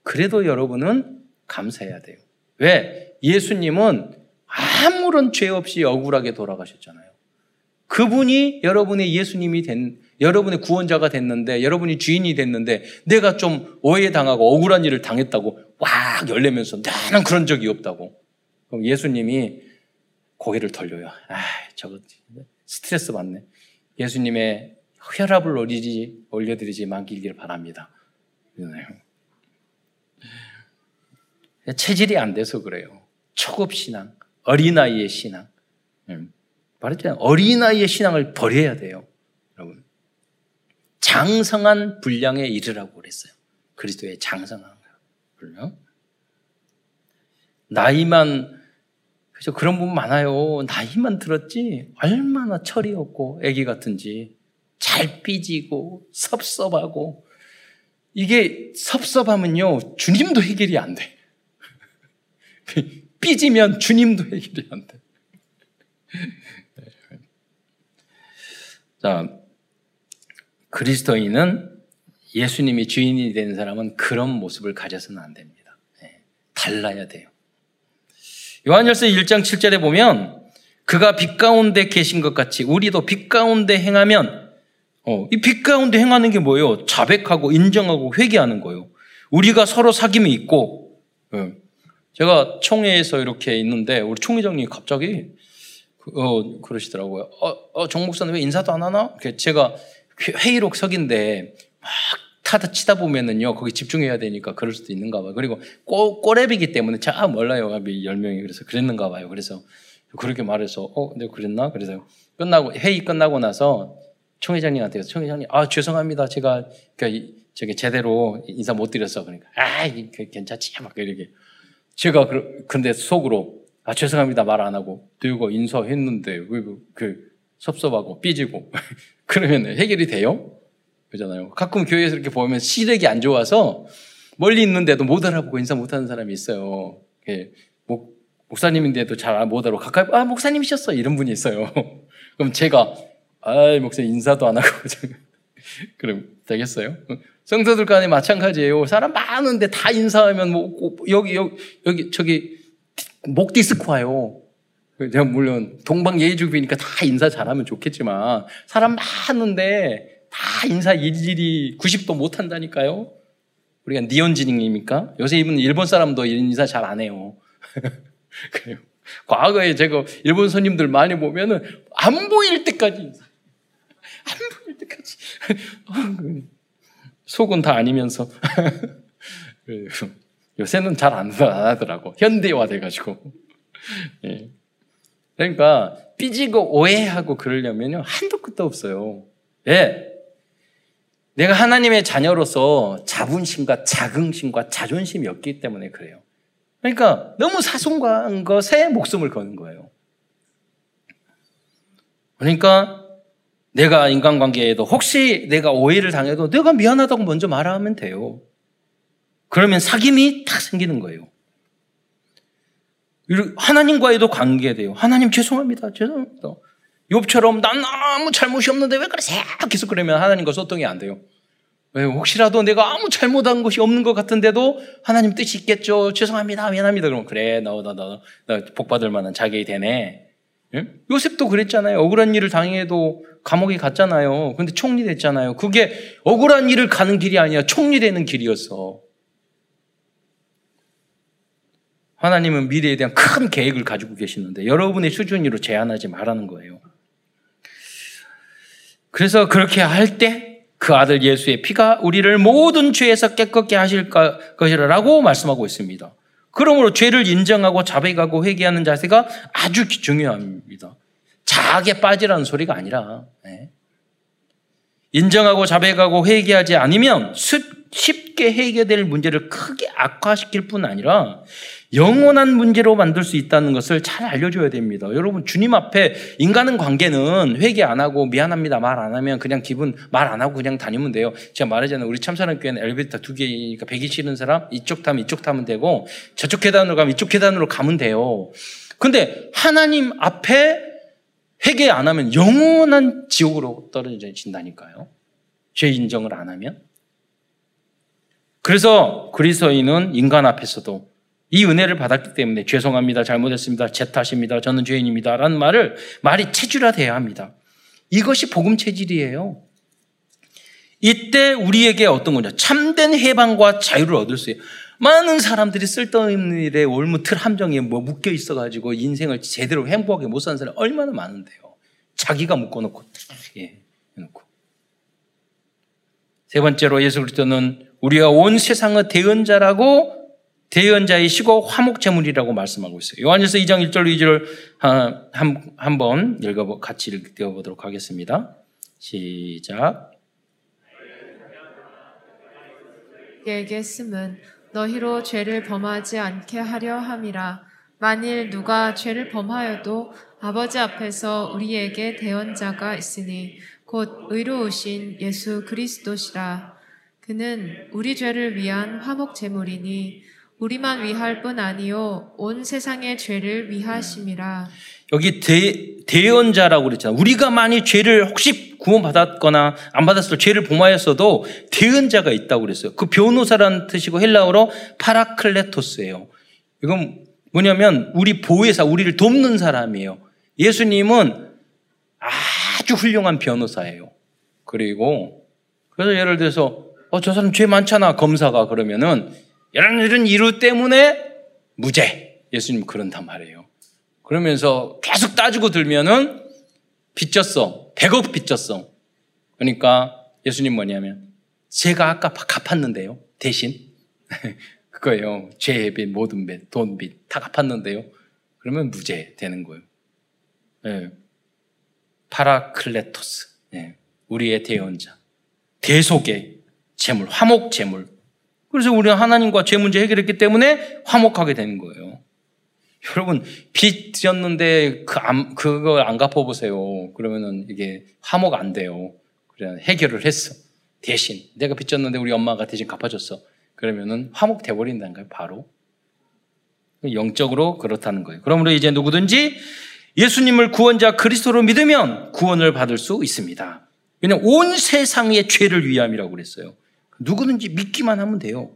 그래도 여러분은 감사해야 돼요. 왜? 예수님은 아무런 죄 없이 억울하게 돌아가셨잖아요. 그분이 여러분의 예수님이 된 여러분의 구원자가 됐는데, 여러분이 주인이 됐는데, 내가 좀 오해당하고 억울한 일을 당했다고 꽉 열내면서 나는 그런 적이 없다고. 그럼 예수님이 고개를 돌려요. 아, 저거 스트레스 받네. 예수님의 혈압을 올리지, 올려드리지 말기를 바랍니다. 체질이 안 돼서 그래요. 초급 신앙, 어린아이의 신앙. 음. 말했잖아요. 어린아이의 신앙을 버려야 돼요. 여러분. 장성한 분량에 이르라고 그랬어요. 그리스도의 장성한 분량. 나이만 그죠 그런 분 많아요. 나이만 들었지 얼마나 철이 없고 애기 같은지 잘 삐지고 섭섭하고 이게 섭섭하면요 주님도 해결이 안 돼. 삐지면 주님도 해결이 안 돼. 자, 그리스도인은 예수님이 주인이 된 사람은 그런 모습을 가져서는 안 됩니다. 네, 달라야 돼요. 요한열서 1장 7절에 보면 그가 빛 가운데 계신 것 같이 우리도 빛 가운데 행하면 어, 이빛 가운데 행하는 게 뭐예요? 자백하고 인정하고 회개하는 거예요. 우리가 서로 사귐이 있고 어, 제가 총회에서 이렇게 있는데 우리 총회장님이 갑자기 어, 그러시더라고요. 어, 어, 정 목사는 왜 인사도 안 하나? 제가 회의록 석인데 막 타다 치다 보면은요 거기 집중해야 되니까 그럴 수도 있는가 봐요. 그리고 꼬, 꼬랩이기 때문에 자 몰라요. 열 명이 그래서 그랬는가 봐요. 그래서 그렇게 말해서 어, 내가 그랬나? 그래서 끝나고 회의 끝나고 나서 총회장님한테 총회장님 아 죄송합니다. 제가 그 저기 제대로 인사 못 드렸어. 그러니까 아 괜찮지 막 이렇게 제가 그 근데 속으로 아 죄송합니다 말 안 하고 들고 인사했는데 그, 그 섭섭하고 삐지고 그러면 해결이 돼요? 그잖아요. 가끔 교회에서 이렇게 보면 시력이 안 좋아서 멀리 있는데도 못 알아보고 인사 못 하는 사람이 있어요. 목, 목사님인데도 잘 못 알아보고 가까이, 아, 목사님이셨어. 이런 분이 있어요. 그럼 제가, 아, 목사님 인사도 안 하고. 그럼 되겠어요? 성도들 간에 마찬가지예요. 사람 많은데 다 인사하면 뭐, 여기, 여기, 여기, 저기, 목 디스크 와요. 제가 물론 동방 예의주비니까 다 인사 잘하면 좋겠지만 사람 많은데 다 인사 일일이 90도 못 한다니까요. 우리가 니언지닝입니까? 요새 이분 일본 사람도 인사 잘 안 해요. 그래요. 과거에 제가 일본 손님들 많이 보면은 안 보일 때까지 인사. 안 보일 때까지. 속은 다 아니면서. 요새는 잘 안 하더라고. 현대화 돼가지고. 예. 그러니까 삐지고 오해하고 그러려면요 한도 끝도 없어요. 왜? 내가 하나님의 자녀로서 자분심과 자긍심과 자존심이 없기 때문에 그래요. 그러니까 너무 사소한 것에 목숨을 거는 거예요. 그러니까 내가 인간관계에도 혹시 내가 오해를 당해도 내가 미안하다고 먼저 말하면 돼요. 그러면 사귐이 딱 생기는 거예요. 하나님과에도 관계돼요. 하나님 죄송합니다. 죄송합니다. 욥처럼 난 아무 잘못이 없는데 왜 그러세요? 계속 그러면 하나님과 소통이 안 돼요. 왜 혹시라도 내가 아무 잘못한 것이 없는 것 같은데도 하나님 뜻이 있겠죠. 죄송합니다. 미안합니다. 그러면 그래 너너너 복 받을 만한 자격이 되네. 예? 요셉도 그랬잖아요. 억울한 일을 당해도 감옥에 갔잖아요. 근데 총리 됐잖아요. 그게 억울한 일을 가는 길이 아니야. 총리 되는 길이었어. 하나님은 미래에 대한 큰 계획을 가지고 계시는데 여러분의 수준으로 제한하지 말라는 거예요. 그래서 그렇게 할 때 그 아들 예수의 피가 우리를 모든 죄에서 깨끗게 하실 것이라고 말씀하고 있습니다. 그러므로 죄를 인정하고 자백하고 회개하는 자세가 아주 중요합니다. 자학에 빠지라는 소리가 아니라 네. 인정하고 자백하고 회개하지 않으면 쉽게 해결될 문제를 크게 악화시킬 뿐 아니라 영원한 문제로 만들 수 있다는 것을 잘 알려줘야 됩니다. 여러분, 주님 앞에 인간은 관계는 회개 안 하고 미안합니다 말 안 하면 그냥 기분 말 안 하고 그냥 다니면 돼요. 제가 말하잖아요. 우리 참사랑 교회는 엘리베이터 두 개니까 배기 싫은 사람 이쪽 타면 이쪽 타면 되고 저쪽 계단으로 가면 이쪽 계단으로 가면 돼요. 근데 하나님 앞에 회개 안 하면 영원한 지옥으로 떨어진다니까요. 죄 인정을 안 하면. 그래서 그리스도인은 인간 앞에서도 이 은혜를 받았기 때문에 죄송합니다. 잘못했습니다. 제 탓입니다. 저는 죄인입니다. 라는 말을 말이 체질화 돼야 합니다. 이것이 복음 체질이에요. 이때 우리에게 어떤 거냐? 참된 해방과 자유를 얻을 수 있어요. 많은 사람들이 쓸데없는 일에 올무틀 함정에 뭐 묶여 있어가지고 인생을 제대로 행복하게 못 사는 사람이 얼마나 많은데요. 자기가 묶어놓고, 예, 해놓고. 세 번째로 예수 그리스도는 우리가 온 세상의 대언자라고 대연자이시고 화목제물이라고 말씀하고 있어요. 요한일서 2장 1절 2절 한, 한번 읽어 같이 읽어 보도록 하겠습니다. 시작. 에게 쓰은 너희로 죄를 범하지 않게 하려 함이라. 만일 누가 죄를 범하여도 아버지 앞에서 우리에게 대언자가 있으니 곧 의로우신 예수 그리스도시라. 그는 우리 죄를 위한 화목 제물이니 우리만 위할 뿐 아니요 온 세상의 죄를 위하심이라. 여기 대, 대언자라고 그랬잖아. 우리가 많이 죄를 혹시 구원받았거나 안 받았을 죄를 범하였어도 대언자가 있다고 그랬어요. 그 변호사라는 뜻이고 헬라어로 파라클레토스예요. 이건 뭐냐면 우리 보혜사, 우리를 돕는 사람이에요. 예수님은 아주 훌륭한 변호사예요. 그리고 그래서 예를 들어서 어, 저 사람 죄 많잖아 검사가 그러면은 이런 이런 이유 때문에 무죄. 예수님 그런단 말이에요. 그러면서 계속 따지고 들면은 빚졌어. 100억 빚졌어. 그러니까 예수님 뭐냐면 제가 아까 갚았는데요. 대신 그거예요. 죄의 모든 빚, 돈 빚 다 갚았는데요. 그러면 무죄 되는 거예요. 네. παράκλητος. 네. 우리의 대언자. 대속의 재물, 화목 재물. 그래서 우리는 하나님과 죄 문제 해결했기 때문에 화목하게 되는 거예요. 여러분, 빚 지었는데 그 안, 그걸 안 갚아보세요. 그러면은 이게 화목 안 돼요. 그래, 해결을 했어. 대신. 내가 빚 졌는데 우리 엄마가 대신 갚아줬어. 그러면은 화목 돼버린다는 거예요, 바로. 영적으로 그렇다는 거예요. 그러므로 이제 누구든지 예수님을 구원자 그리스도로 믿으면 구원을 받을 수 있습니다. 왜냐면 온 세상의 죄를 위함이라고 그랬어요. 누구든지 믿기만 하면 돼요.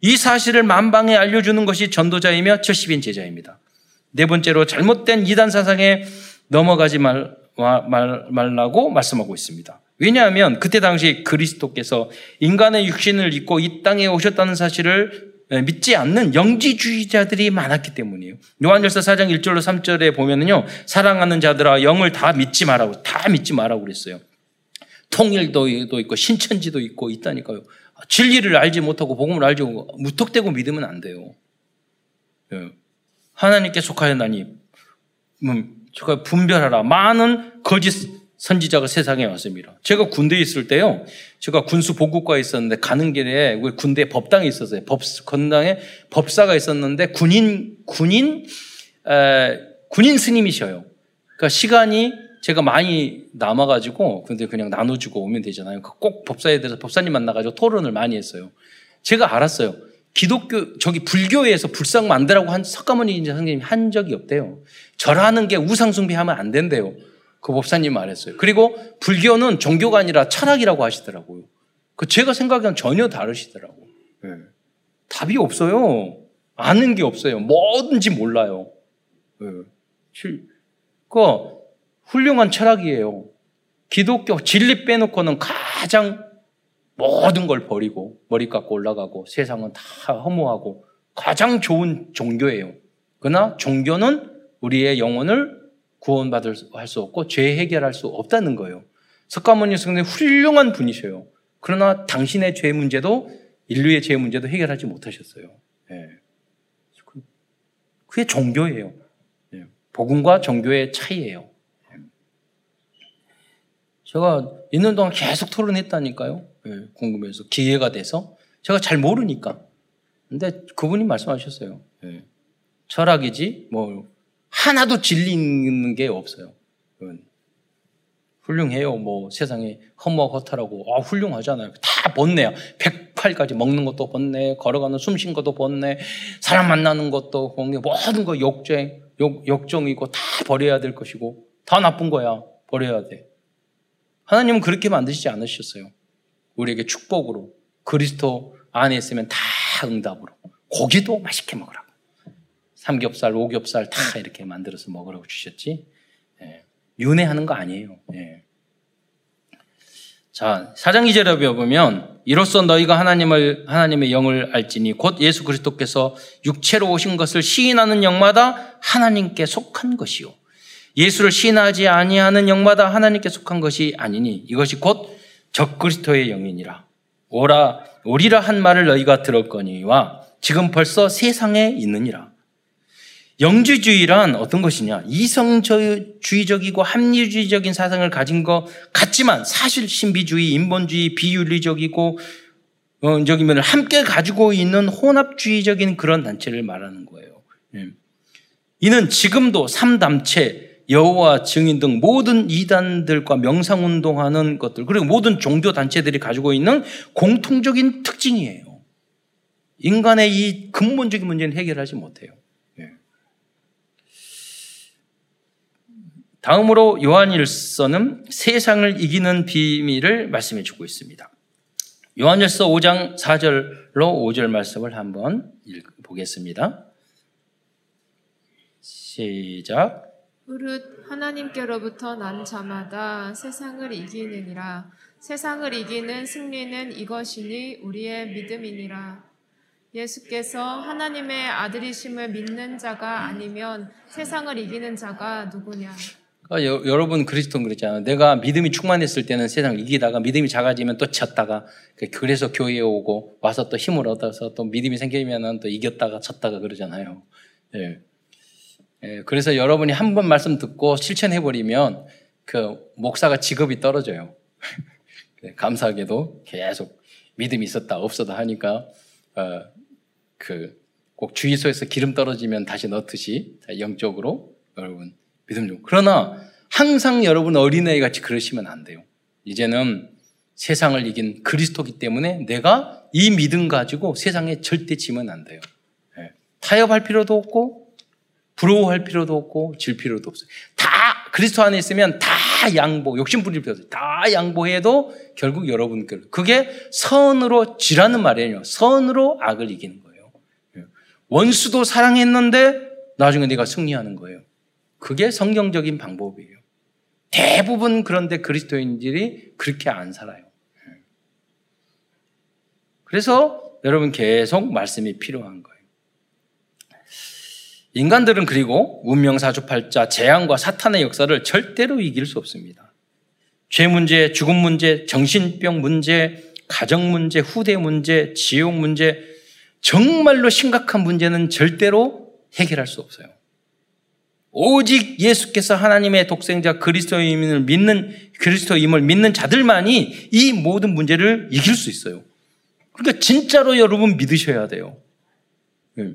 이 사실을 만방에 알려주는 것이 전도자이며 70인 제자입니다. 네 번째로 잘못된 이단 사상에 넘어가지 말, 말, 말라고 말씀하고 있습니다. 왜냐하면 그때 당시 그리스도께서 인간의 육신을 입고 이 땅에 오셨다는 사실을 믿지 않는 영지주의자들이 많았기 때문이에요. 요한일서 4장 1절로 3절에 보면은요, 사랑하는 자들아 영을 다 믿지 말라고, 다 믿지 말라고 그랬어요. 통일도 있고 신천지도 있고 있다니까요. 진리를 알지 못하고 복음을 알지 못하고 무턱대고 믿으면 안 돼요. 예. 하나님께 속하였나니 음, 분별하라. 많은 거짓 선지자가 세상에 왔습니다. 제가 군대에 있을 때요. 제가 군수 보국과에 있었는데 가는 길에 군대 법당에 있었어요. 법 건당에 법사가 있었는데 군인 군인 에, 군인 스님이셔요. 그러니까 시간이 제가 많이 남아가지고 근데 그냥 나눠주고 오면 되잖아요. 그꼭 법사에 대해서 법사님 만나가지고 토론을 많이 했어요. 제가 알았어요. 기독교 저기 불교에서 불상 만들라고 한 석가모니 선생님이 한 적이 없대요. 절하는 게 우상 숭배하면 안 된대요. 그 법사님 말했어요. 그리고 불교는 종교가 아니라 철학이라고 하시더라고요. 그 제가 생각하기엔 전혀 다르시더라고. 네. 답이 없어요. 아는 게 없어요. 뭐든지 몰라요. 네. 그 훌륭한 철학이에요. 기독교 진리 빼놓고는 가장 모든 걸 버리고 머리 깎고 올라가고 세상은 다 허무하고 가장 좋은 종교예요. 그러나 종교는 우리의 영혼을 구원받을 수 없고 죄 해결할 수 없다는 거예요. 석가모니 성대 훌륭한 분이셔요. 그러나 당신의 죄 문제도 인류의 죄 문제도 해결하지 못하셨어요. 예. 그게 종교예요. 예. 복음과 종교의 차이예요. 예. 제가 있는 동안 계속 토론했다니까요. 예. 궁금해서 기회가 돼서 제가 잘 모르니까. 근데 그분이 말씀하셨어요. 예. 철학이지 뭐 하나도 진리는 게 없어요. 훌륭해요. 뭐 세상에 허먹허탈하고 아 훌륭하잖아요. 다 번뇌야. 108까지 먹는 것도 번뇌, 걸어가는 숨 쉰 것도 번뇌, 사람 만나는 것도 번뇌, 모든 거 욕쟁, 욕, 욕정이고 다 버려야 될 것이고 다 나쁜 거야. 버려야 돼. 하나님은 그렇게 만드시지 않으셨어요. 우리에게 축복으로 그리스도 안에 있으면 다 응답으로 고기도 맛있게 먹으라고 삼겹살, 오겹살 다 이렇게 만들어서 먹으라고 주셨지. 예. 윤회하는 거 아니에요. 예. 자, 사장 2절에 보면 이로써 너희가 하나님을 하나님의 영을 알지니 곧 예수 그리스도께서 육체로 오신 것을 시인하는 영마다 하나님께 속한 것이요 예수를 시인하지 아니하는 영마다 하나님께 속한 것이 아니니 이것이 곧 적그리스도의 영이니라 오라 오리라 한 말을 너희가 들었거니와 지금 벌써 세상에 있느니라 영주주의란 어떤 것이냐? 이성주의적이고 합리주의적인 사상을 가진 것 같지만 사실 신비주의, 인본주의, 비윤리적이고 어, 저기면 함께 가지고 있는 혼합주의적인 그런 단체를 말하는 거예요. 예. 이는 지금도 삼단체, 여호와 증인 등 모든 이단들과 명상 운동하는 것들 그리고 모든 종교 단체들이 가지고 있는 공통적인 특징이에요. 인간의 이 근본적인 문제는 해결하지 못해요. 다음으로 요한일서는 세상을 이기는 비밀을 말씀해 주고 있습니다. 요한일서 5장 4절로 5절 말씀을 한번 보겠습니다. 시작. 무릇 하나님께로부터 난 자마다 세상을 이기느니라. 세상을 이기는 승리는 이것이니 우리의 믿음이니라. 예수께서 하나님의 아들이심을 믿는 자가 아니면 세상을 이기는 자가 누구냐? 어, 여, 여러분 그리스도는 그랬잖아요. 내가 믿음이 충만했을 때는 세상을 이기다가 믿음이 작아지면 또 졌다가 그 그래서 교회에 오고 와서 또 힘을 얻어서 또 믿음이 생기면은 또 이겼다가 졌다가 그러잖아요. 예. 예, 그래서 여러분이 한 번 말씀 듣고 실천해 버리면 그 목사가 직업이 떨어져요. 감사하게도 계속 믿음이 있었다 없었다 하니까 어, 그꼭 주의소에서 기름 떨어지면 다시 넣듯이 영적으로 여러분 믿음 좀. 그러나 항상 여러분 어린아이 같이 그러시면 안 돼요. 이제는 세상을 이긴 그리스도기 때문에 내가 이 믿음 가지고 세상에 절대 지면 안 돼요. 네. 타협할 필요도 없고 부러워할 필요도 없고 질 필요도 없어요. 다 그리스도 안에 있으면 다 양보, 욕심 부릴 필요 없어요. 다 양보해도 결국 여러분께 그게 선으로 지라는 말이에요. 선으로 악을 이기는 거예요. 예. 원수도 사랑했는데 나중에 내가 승리하는 거예요. 그게 성경적인 방법이에요. 대부분 그런데 그리스도인들이 그렇게 안 살아요. 그래서 여러분 계속 말씀이 필요한 거예요. 인간들은 그리고 운명사주팔자, 재앙과 사탄의 역사를 절대로 이길 수 없습니다. 죄 문제, 죽음 문제, 정신병 문제, 가정 문제, 후대 문제, 지옥 문제, 정말로 심각한 문제는 절대로 해결할 수 없어요. 오직 예수께서 하나님의 독생자 그리스도임을 믿는 그리스도임을 믿는 자들만이 이 모든 문제를 이길 수 있어요. 그러니까 진짜로 여러분 믿으셔야 돼요. 예.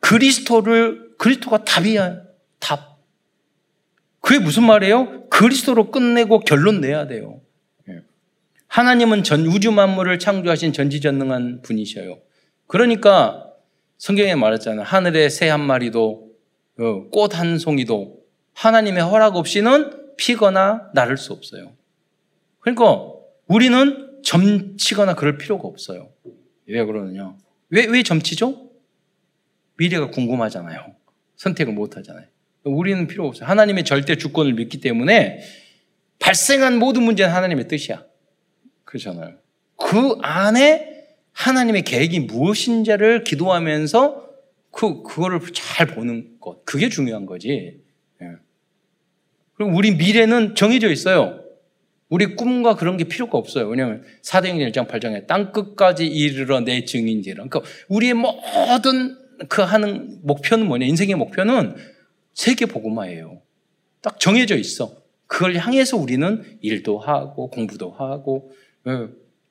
그리스도를 그리스도가 답이야. 답. 그게 무슨 말이에요? 그리스도로 끝내고 결론 내야 돼요. 예. 하나님은 전 우주 만물을 창조하신 전지전능한 분이셔요. 그러니까 성경에 말했잖아요. 하늘의 새 한 마리도 어, 꽃한 송이도 하나님의 허락 없이는 피거나 나를 수 없어요. 그러니까 우리는 점치거나 그럴 필요가 없어요. 왜 그러느냐? 왜, 왜 점치죠? 미래가 궁금하잖아요. 선택을 못 하잖아요. 우리는 필요 없어요. 하나님의 절대 주권을 믿기 때문에 발생한 모든 문제는 하나님의 뜻이야. 그렇잖아요. 그 안에 하나님의 계획이 무엇인지를 기도하면서 그, 그거를 잘 보는 것. 그게 중요한 거지. 예. 그리고 우리 미래는 정해져 있어요. 우리 꿈과 그런 게 필요가 없어요. 왜냐하면 사도행전 1장 8장에 땅 끝까지 이르러 내 증인되라. 그러니까 우리의 모든 그 하는 목표는 뭐냐? 인생의 목표는 세계 복음화예요. 딱 정해져 있어. 그걸 향해서 우리는 일도 하고 공부도 하고 예,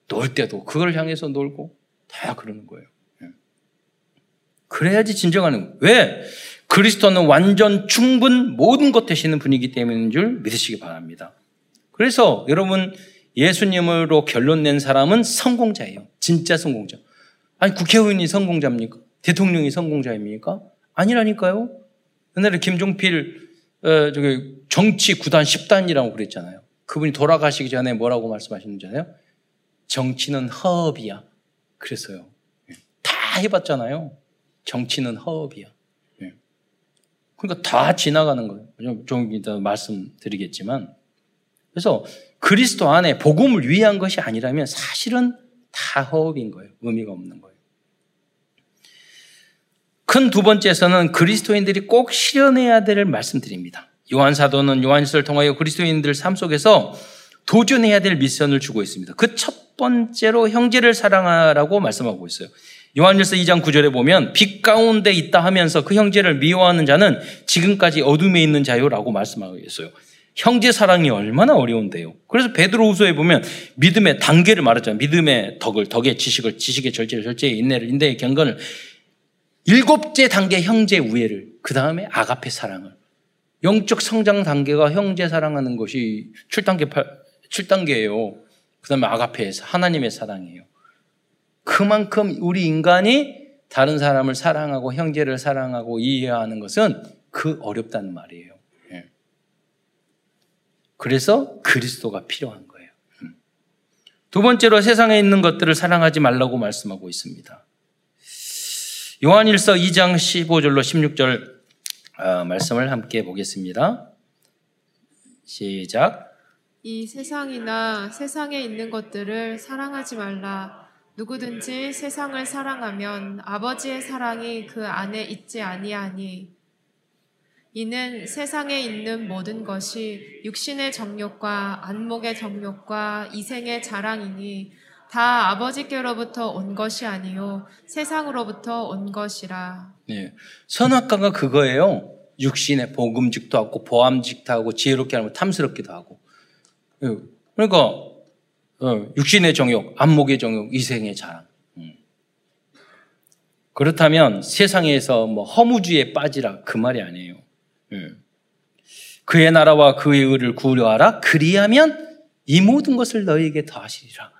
놀 때도 그걸 향해서 놀고 다 그러는 거예요. 예. 그래야지 진정하는 왜? 그리스도는 완전 충분 모든 것 되시는 분이기 때문인 줄 믿으시기 바랍니다. 그래서 여러분 예수님으로 결론 낸 사람은 성공자예요. 진짜 성공자. 아니 국회의원이 성공자입니까? 대통령이 성공자입니까? 아니라니까요. 옛날에 김종필 어, 저기 정치 구단 10단이라고 그랬잖아요. 그분이 돌아가시기 전에 뭐라고 말씀하시는지 아요 정치는 허업이야. 그래서요. 예. 다 해봤잖아요. 정치는 허업이야. 예. 그러니까 다 지나가는 거예요. 좀 이따 말씀드리겠지만. 그래서 그리스도 안에 복음을 위한 것이 아니라면 사실은 다 허업인 거예요. 의미가 없는 거예요. 큰 두 번째에서는 그리스도인들이 꼭 실현해야 될 말씀드립니다. 요한 사도는 요한일서를 통하여 그리스도인들 삶 속에서 도전해야 될 미션을 주고 있습니다. 그 첫 번째로 형제를 사랑하라고 말씀하고 있어요. 요한일서 2장 9절에 보면 빛 가운데 있다 하면서 그 형제를 미워하는 자는 지금까지 어둠에 있는 자요라고 말씀하고 있어요. 형제 사랑이 얼마나 어려운데요. 그래서 베드로후서에 보면 믿음의 단계를 말하잖아요. 믿음의 덕을, 덕의 지식을, 지식의 절제를, 절제의 인내를, 인내의 경건을 일곱째 단계 형제 우애를, 그 다음에 아가페 사랑을. 영적 성장 단계가 형제 사랑하는 것이 7단계, 8, 7단계예요. 그 다음에 아가페에서 하나님의 사랑이에요. 그만큼 우리 인간이 다른 사람을 사랑하고 형제를 사랑하고 이해하는 것은 그 어렵다는 말이에요. 그래서 그리스도가 필요한 거예요. 음. 두 번째로 세상에 있는 것들을 사랑하지 말라고 말씀하고 있습니다. 요한일서 2장 15절로 16절 어, 말씀을 함께 보겠습니다. 시작. 이 세상이나 세상에 있는 것들을 사랑하지 말라. 누구든지 세상을 사랑하면 아버지의 사랑이 그 안에 있지 아니하니 이는 세상에 있는 모든 것이 육신의 정욕과 안목의 정욕과 이생의 자랑이니 다 아버지께로부터 온 것이 아니요 세상으로부터 온 것이라. 네. 선악과가 그거예요. 육신의 복음직도 하고 보암직도 하고 지혜롭게 하고 탐스럽기도 하고. 예. 그러니까 어, 육신의 정욕, 안목의 정욕, 이생의 자랑. 음. 그렇다면 세상에서 뭐 허무주의에 빠지라 그 말이 아니에요. 예. 그의 나라와 그의 의를 구려하라. 그리하면 이 모든 것을 너희에게 더하시리라.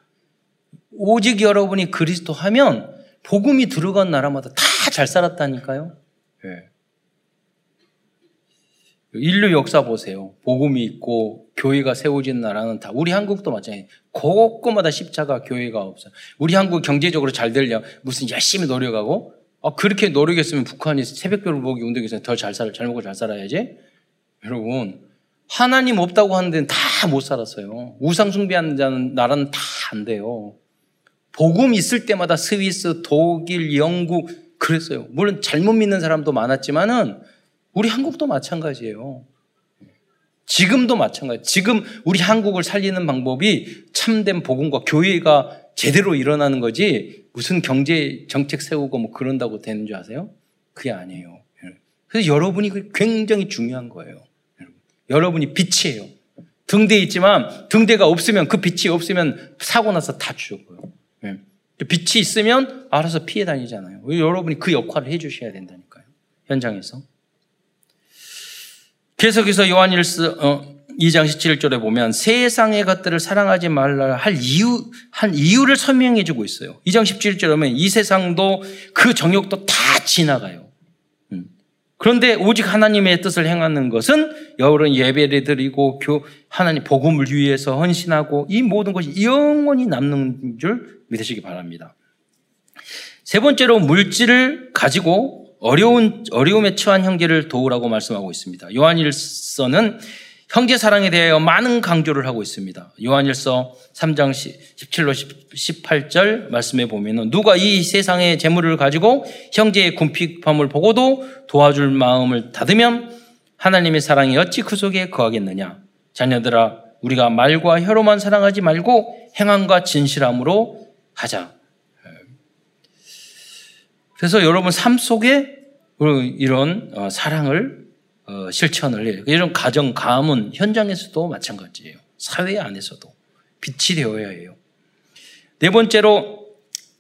오직 여러분이 그리스도 하면 복음이 들어간 나라마다 다 잘 살았다니까요. 예. 인류 역사 보세요. 복음이 있고 교회가 세워진 나라는 다 우리 한국도 마찬가지. 곳곳마다 십자가 교회가 없어. 우리 한국 경제적으로 잘 되려 무슨 열심히 노력하고 아, 그렇게 노력했으면 북한이 새벽별 보기 운동에서 더 잘 살아, 잘 먹고 잘 살아야지. 여러분, 하나님 없다고 하는 데는 다 못 살았어요. 우상 숭배하는 자는 나라는 다 안 돼요. 복음 있을 때마다 스위스, 독일, 영국 그랬어요. 물론 잘못 믿는 사람도 많았지만은 우리 한국도 마찬가지예요. 지금도 마찬가지. 지금 우리 한국을 살리는 방법이 참된 복음과 교회가 제대로 일어나는 거지 무슨 경제 정책 세우고 뭐 그런다고 되는 줄 아세요? 그게 아니에요. 그래서 여러분이 굉장히 중요한 거예요. 여러분이 빛이에요. 등대 있지만 등대가 없으면 그 빛이 없으면 사고 나서 다 죽어요. 예. 빛이 있으면 알아서 피해 다니잖아요. 여러분이 그 역할을 해주셔야 된다니까요. 현장에서. 계속해서 요한일서 어, 2장 17절에 보면 세상의 것들을 사랑하지 말라 할 이유, 한 이유를 설명해 주고 있어요. 2장 17절에 보면 이 세상도 그 정욕도 다 지나가요. 음. 그런데 오직 하나님의 뜻을 행하는 것은 여러분 예배를 드리고 교, 하나님 복음을 위해서 헌신하고 이 모든 것이 영원히 남는 줄 믿으시기 바랍니다. 세 번째로 물질을 가지고 어려운, 어려움에 처한 형제를 도우라고 말씀하고 있습니다. 요한일서는 형제 사랑에 대하여 많은 강조를 하고 있습니다. 요한일서 3장 17로 18절 말씀에 보면은 누가 이 세상의 재물을 가지고 형제의 궁핍함을 보고도 도와줄 마음을 닫으면 하나님의 사랑이 어찌 그 속에 거하겠느냐? 자녀들아 우리가 말과 혀로만 사랑하지 말고 행함과 진실함으로 하자. 그래서 여러분 삶 속에 이런 어, 사랑을 어, 실천을 해요. 이런 가정, 가문, 현장에서도 마찬가지예요. 사회 안에서도 빛이 되어야 해요. 네 번째로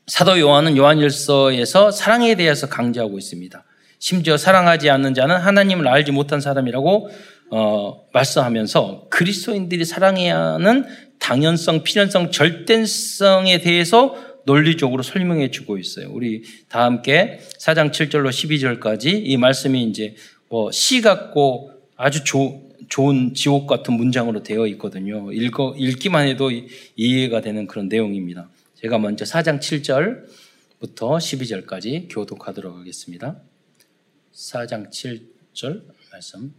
사도 요한은 요한일서에서 사랑에 대해서 강조하고 있습니다. 심지어 사랑하지 않는 자는 하나님을 알지 못한 사람이라고 어, 말씀하면서 그리스도인들이 사랑해야 하는 당연성, 필연성, 절대성에 대해서 논리적으로 설명해 주고 있어요. 우리 다 함께 4장 7절로 12절까지 이 말씀이 이제 뭐 시 같고 아주 조, 좋은 지옥 같은 문장으로 되어 있거든요. 읽어, 읽기만 해도 이해가 되는 그런 내용입니다. 제가 먼저 4장 7절부터 12절까지 교독하도록 하겠습니다. 4장 7절 말씀.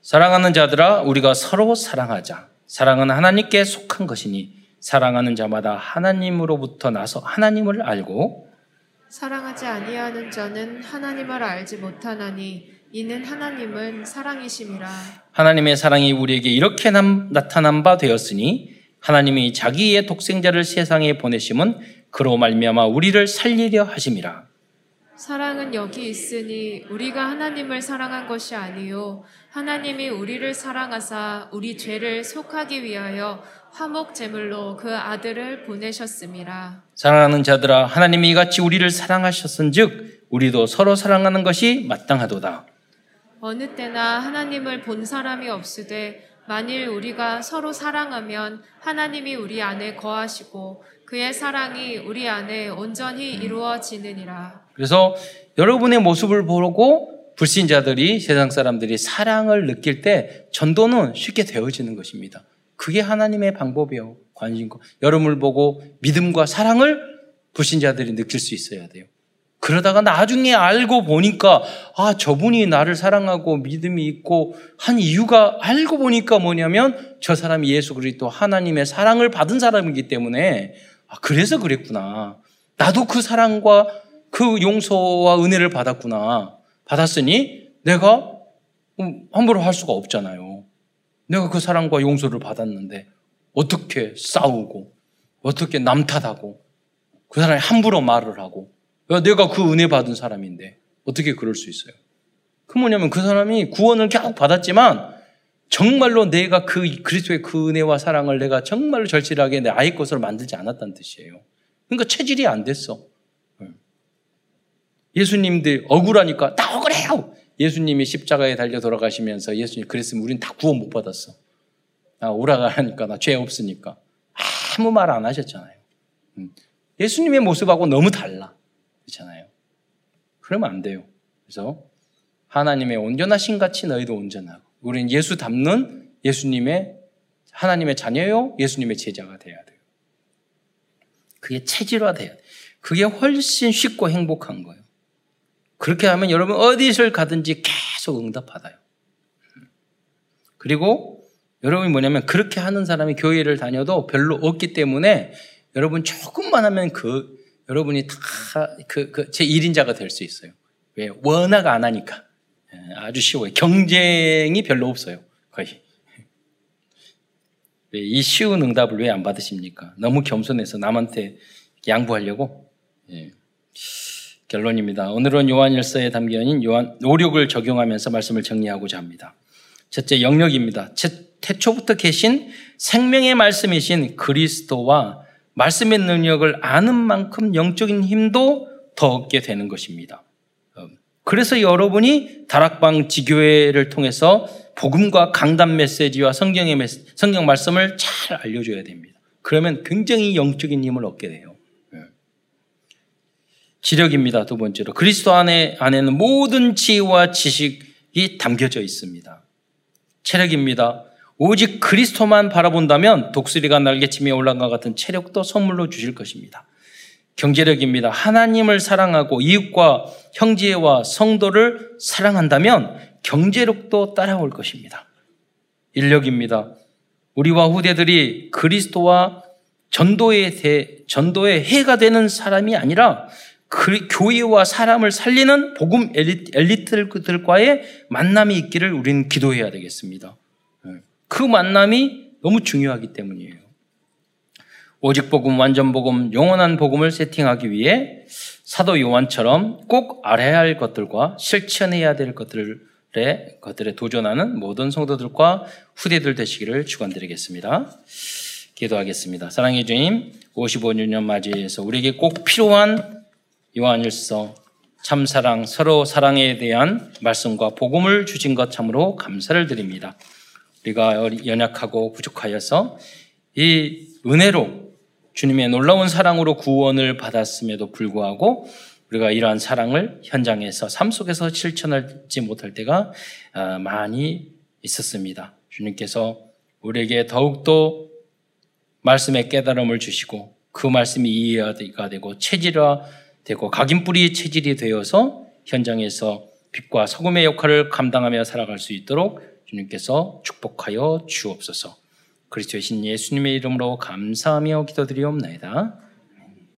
사랑하는 자들아, 우리가 서로 사랑하자. 사랑은 하나님께 속한 것이니 사랑하는 자마다 하나님으로부터 나서 하나님을 알고 사랑하지 아니하는 자는 하나님을 알지 못하나니 이는 하나님은 사랑이심이라. 하나님의 사랑이 우리에게 이렇게 나타난 바 되었으니 하나님이 자기의 독생자를 세상에 보내심은 그로 말미암아 우리를 살리려 하심이라. 사랑은 여기 있으니 우리가 하나님을 사랑한 것이 아니요 하나님이 우리를 사랑하사 우리 죄를 속하기 위하여 화목 제물로 그 아들을 보내셨음이라. 사랑하는 자들아 하나님이 같이 우리를 사랑하셨은즉 우리도 서로 사랑하는 것이 마땅하도다. 어느 때나 하나님을 본 사람이 없으되 만일 우리가 서로 사랑하면 하나님이 우리 안에 거하시고 그의 사랑이 우리 안에 온전히 이루어지느니라. 그래서 여러분의 모습을 보고 불신자들이 세상 사람들이 사랑을 느낄 때 전도는 쉽게 되어지는 것입니다. 그게 하나님의 방법이요. 관심고. 여러분을 보고 믿음과 사랑을 불신자들이 느낄 수 있어야 돼요. 그러다가 나중에 알고 보니까 아 저분이 나를 사랑하고 믿음이 있고 한 이유가 알고 보니까 뭐냐면 저 사람이 예수 그리스도 하나님의 사랑을 받은 사람이기 때문에 아 그래서 그랬구나. 나도 그 사랑과 그 용서와 은혜를 받았구나. 받았으니 내가 음, 함부로 할 수가 없잖아요. 내가 그 사랑과 용서를 받았는데 어떻게 싸우고 어떻게 남 탓하고 그 사람이 함부로 말을 하고 내가 그 은혜 받은 사람인데 어떻게 그럴 수 있어요? 그 뭐냐면 그 사람이 구원을 결국 받았지만 정말로 내가 그 그리스도의 그 은혜와 사랑을 내가 정말로 절실하게 내 아이 것으로 만들지 않았다는 뜻이에요. 그러니까 체질이 안 됐어. 예수님들 억울하니까 다 억울해요. 예수님이 십자가에 달려 돌아가시면서 예수님 그랬으면 우리는 다 구원 못 받았어. 나 오라가니까 나 죄 없으니까 아무 말 안 하셨잖아요. 음. 예수님의 모습하고 너무 달라. 그렇잖아요. 그러면 안 돼요. 그래서 하나님의 온전하신 같이 너희도 온전하고 우리는 예수 닮는 예수님의 하나님의 자녀요 예수님의 제자가 돼야 돼요. 그게 체질화 돼야 돼. 그게 훨씬 쉽고 행복한 거예요. 그렇게 하면 여러분 어디를 가든지 계속 응답받아요. 그리고 여러분이 뭐냐면 그렇게 하는 사람이 교회를 다녀도 별로 없기 때문에 여러분 조금만 하면 그 여러분이 다 그, 그, 제 1인자가 될 수 있어요. 왜? 워낙 안 하니까. 예, 아주 쉬워요. 경쟁이 별로 없어요. 거의. 이 쉬운 응답을 왜 안 받으십니까? 너무 겸손해서 남한테 양보하려고? 예. 결론입니다. 오늘은 요한일서에 담겨있는 요한 노력을 적용하면서 말씀을 정리하고자 합니다. 첫째 영역입니다. 태초부터 계신 생명의 말씀이신 그리스도와 말씀의 능력을 아는 만큼 영적인 힘도 더 얻게 되는 것입니다. 어, 그래서 여러분이 다락방 지교회를 통해서 복음과 강단 메시지와 성경의 메시, 성경 말씀을 잘 알려줘야 됩니다. 그러면 굉장히 영적인 힘을 얻게 돼요. 예. 지력입니다. 두 번째로 그리스도 안에 안에는 모든 지혜와 지식이 담겨져 있습니다. 체력입니다. 오직 그리스도만 바라본다면 독수리가 날개치며 올라간 것 같은 체력도 선물로 주실 것입니다. 경제력입니다. 하나님을 사랑하고 이웃과 형제와 성도를 사랑한다면 경제력도 따라올 것입니다. 인력입니다. 우리와 후대들이 그리스도와 전도에 대, 전도에 해가 되는 사람이 아니라 그 교회와 사람을 살리는 복음 엘리트들과의 만남이 있기를 우리는 기도해야 되겠습니다. 그 만남이 너무 중요하기 때문이에요. 오직 복음, 완전 복음, 영원한 복음을 세팅하기 위해 사도 요한처럼 꼭 알아야 할 것들과 실천해야 될 것들에, 것들에 도전하는 모든 성도들과 후대들 되시기를 축원드리겠습니다. 기도하겠습니다. 사랑의 주님, 55주년 맞이해서 우리에게 꼭 필요한 요한일서 참사랑, 서로 사랑에 대한 말씀과 복음을 주신 것 참으로 감사를 드립니다. 우리가 연약하고 부족하여서 이 은혜로 주님의 놀라운 사랑으로 구원을 받았음에도 불구하고 우리가 이러한 사랑을 현장에서 삶 속에서 실천하지 못할 때가 아, 많이 있었습니다. 주님께서 우리에게 더욱더 말씀의 깨달음을 주시고 그 말씀이 이해가 되고 체질화 되고 각인뿌리 체질이 되어서 현장에서 빛과 소금의 역할을 감당하며 살아갈 수 있도록 주님께서 축복하여 주옵소서. 그리스도의 신 예수님의 이름으로 감사하며 기도드리옵나이다.